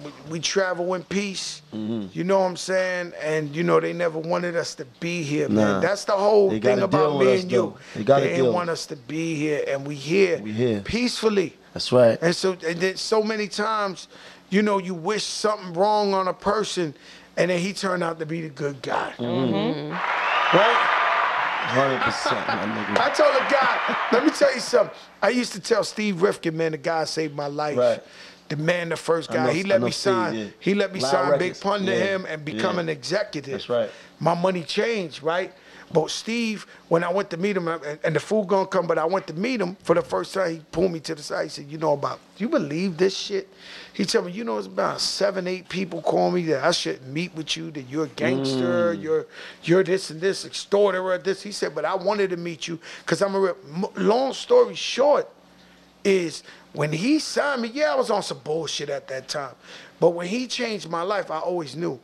we, we travel in peace. Mm-hmm. You know what I'm saying? And you know they never wanted us to be here, man. That's the whole thing about me us, and you. though. They didn't want us to be here, and we here. We here. peacefully. That's right. And so, and then so many times, you know, you wish something wrong on a person, and then he turned out to be the good guy. Mm-hmm. Right? 100%, my nigga. I told a guy, let me tell you something. I used to tell Steve Rifkin, man, the guy saved my life. Right. The man, the first guy. know- he let me Steve, sign. yeah. He let me Loud sign Big Pun to Yeah, him and become yeah. an executive. That's right. My money changed, right? But Steve, when I went to meet him, and, and the food gonna come, but I went to meet him for the first time. He pulled me to the side. He said, "You know about? Do you believe this shit?" He told me, "You know, it's about seven, eight people call me that I shouldn't meet with you. That you're a gangster. Mm. You're you're this and this extorter. Or this." He said, "But I wanted to meet you because I'm a real." Long story short, is when he signed me, yeah, I was on some bullshit at that time. But when he changed my life, I always knew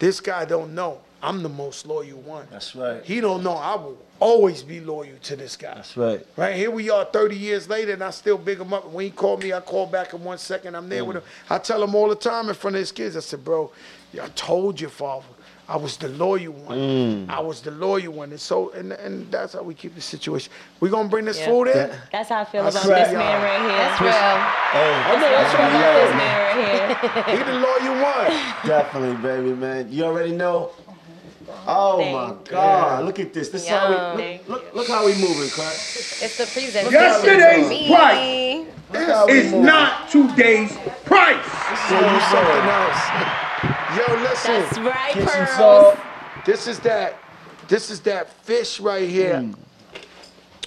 this guy don't know I'm the most loyal one. That's right. He don't know I will always be loyal to this guy. That's right. Right here we are 30 years later and I still big him up. When he called me, I call back in one second. I'm there with him. Mm. I tell him all the time in front of his kids, I said, bro, I told you, father. I was the loyal one. Mm. I was the loyal one. And so and and that's how we keep the situation. we gonna bring this Yeah. food in? That's how I feel I about swear, this man y'all. right here. That's real. Hey, I know that's About what this he man right here. He the loyal one. definitely, baby, man. You already know. Oh Thank my you. God! Look at this. This is how we look, look, look how we moving, cut. It's the presentation. Yesterday's for me. price. Look how we It's moving. not today's price. So you something else. Yo, listen. That's right, Kitchen Pearls. salt. This is that. This is that fish right here. Mm.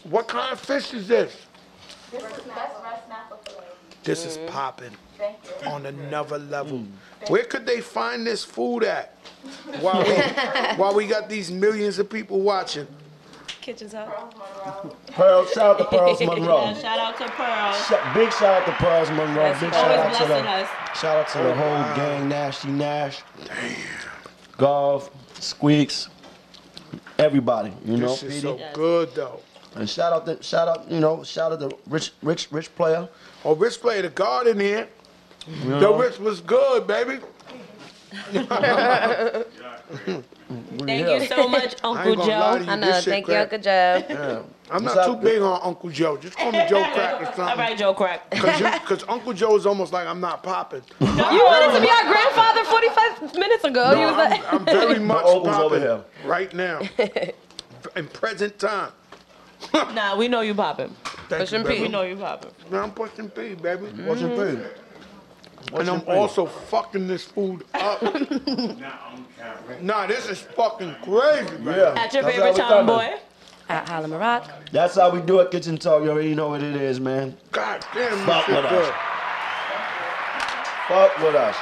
What kind of fish is this? This is popping on another level. Mm. Where could they find this food at? While we, while we got these millions of people watching. Kitchen's up. Pearl, shout out to Pearls Monroe. Yeah, shout out to Pearls. Sh- Big shout out to Pearls Monroe. That's Big shout out always to the us. shout out to the whole gang, Nasty Nash, Damn. Golf, Squeaks, everybody. You know, This is so Petey. good though. and shout out to shout out you know shout out to Rich Rich Rich player. Oh, Rich player, the guard in here. You The Rich was good, baby. Thank you so much, Uncle ain't gonna lie to Joe. I know. This shit Thank you. Uncle Joe. yeah. I'm What's not up? too big on Uncle Joe. Just call me Joe Crack or All something. right, Joe Crack. Because Uncle Joe is almost like I'm not popping. You wanted to be our grandfather 45 minutes ago. No, you was like, I'm, I'm very much Open's over popping here. right now. In present time. Nah, we know you popping. Thank Pushing you, P. baby. We know you popping. Man, I'm pushing P, baby. What's your Mm-hmm. food? And I'm also fucking this food up. Now on camera. nah, this is fucking crazy, man. Yeah. At your That's favorite how we time, boy. at Harlem Rock. That's how we do it, Kitchen Talk. You already know what it is, man. God damn, Fuck with is us. Fuck with us.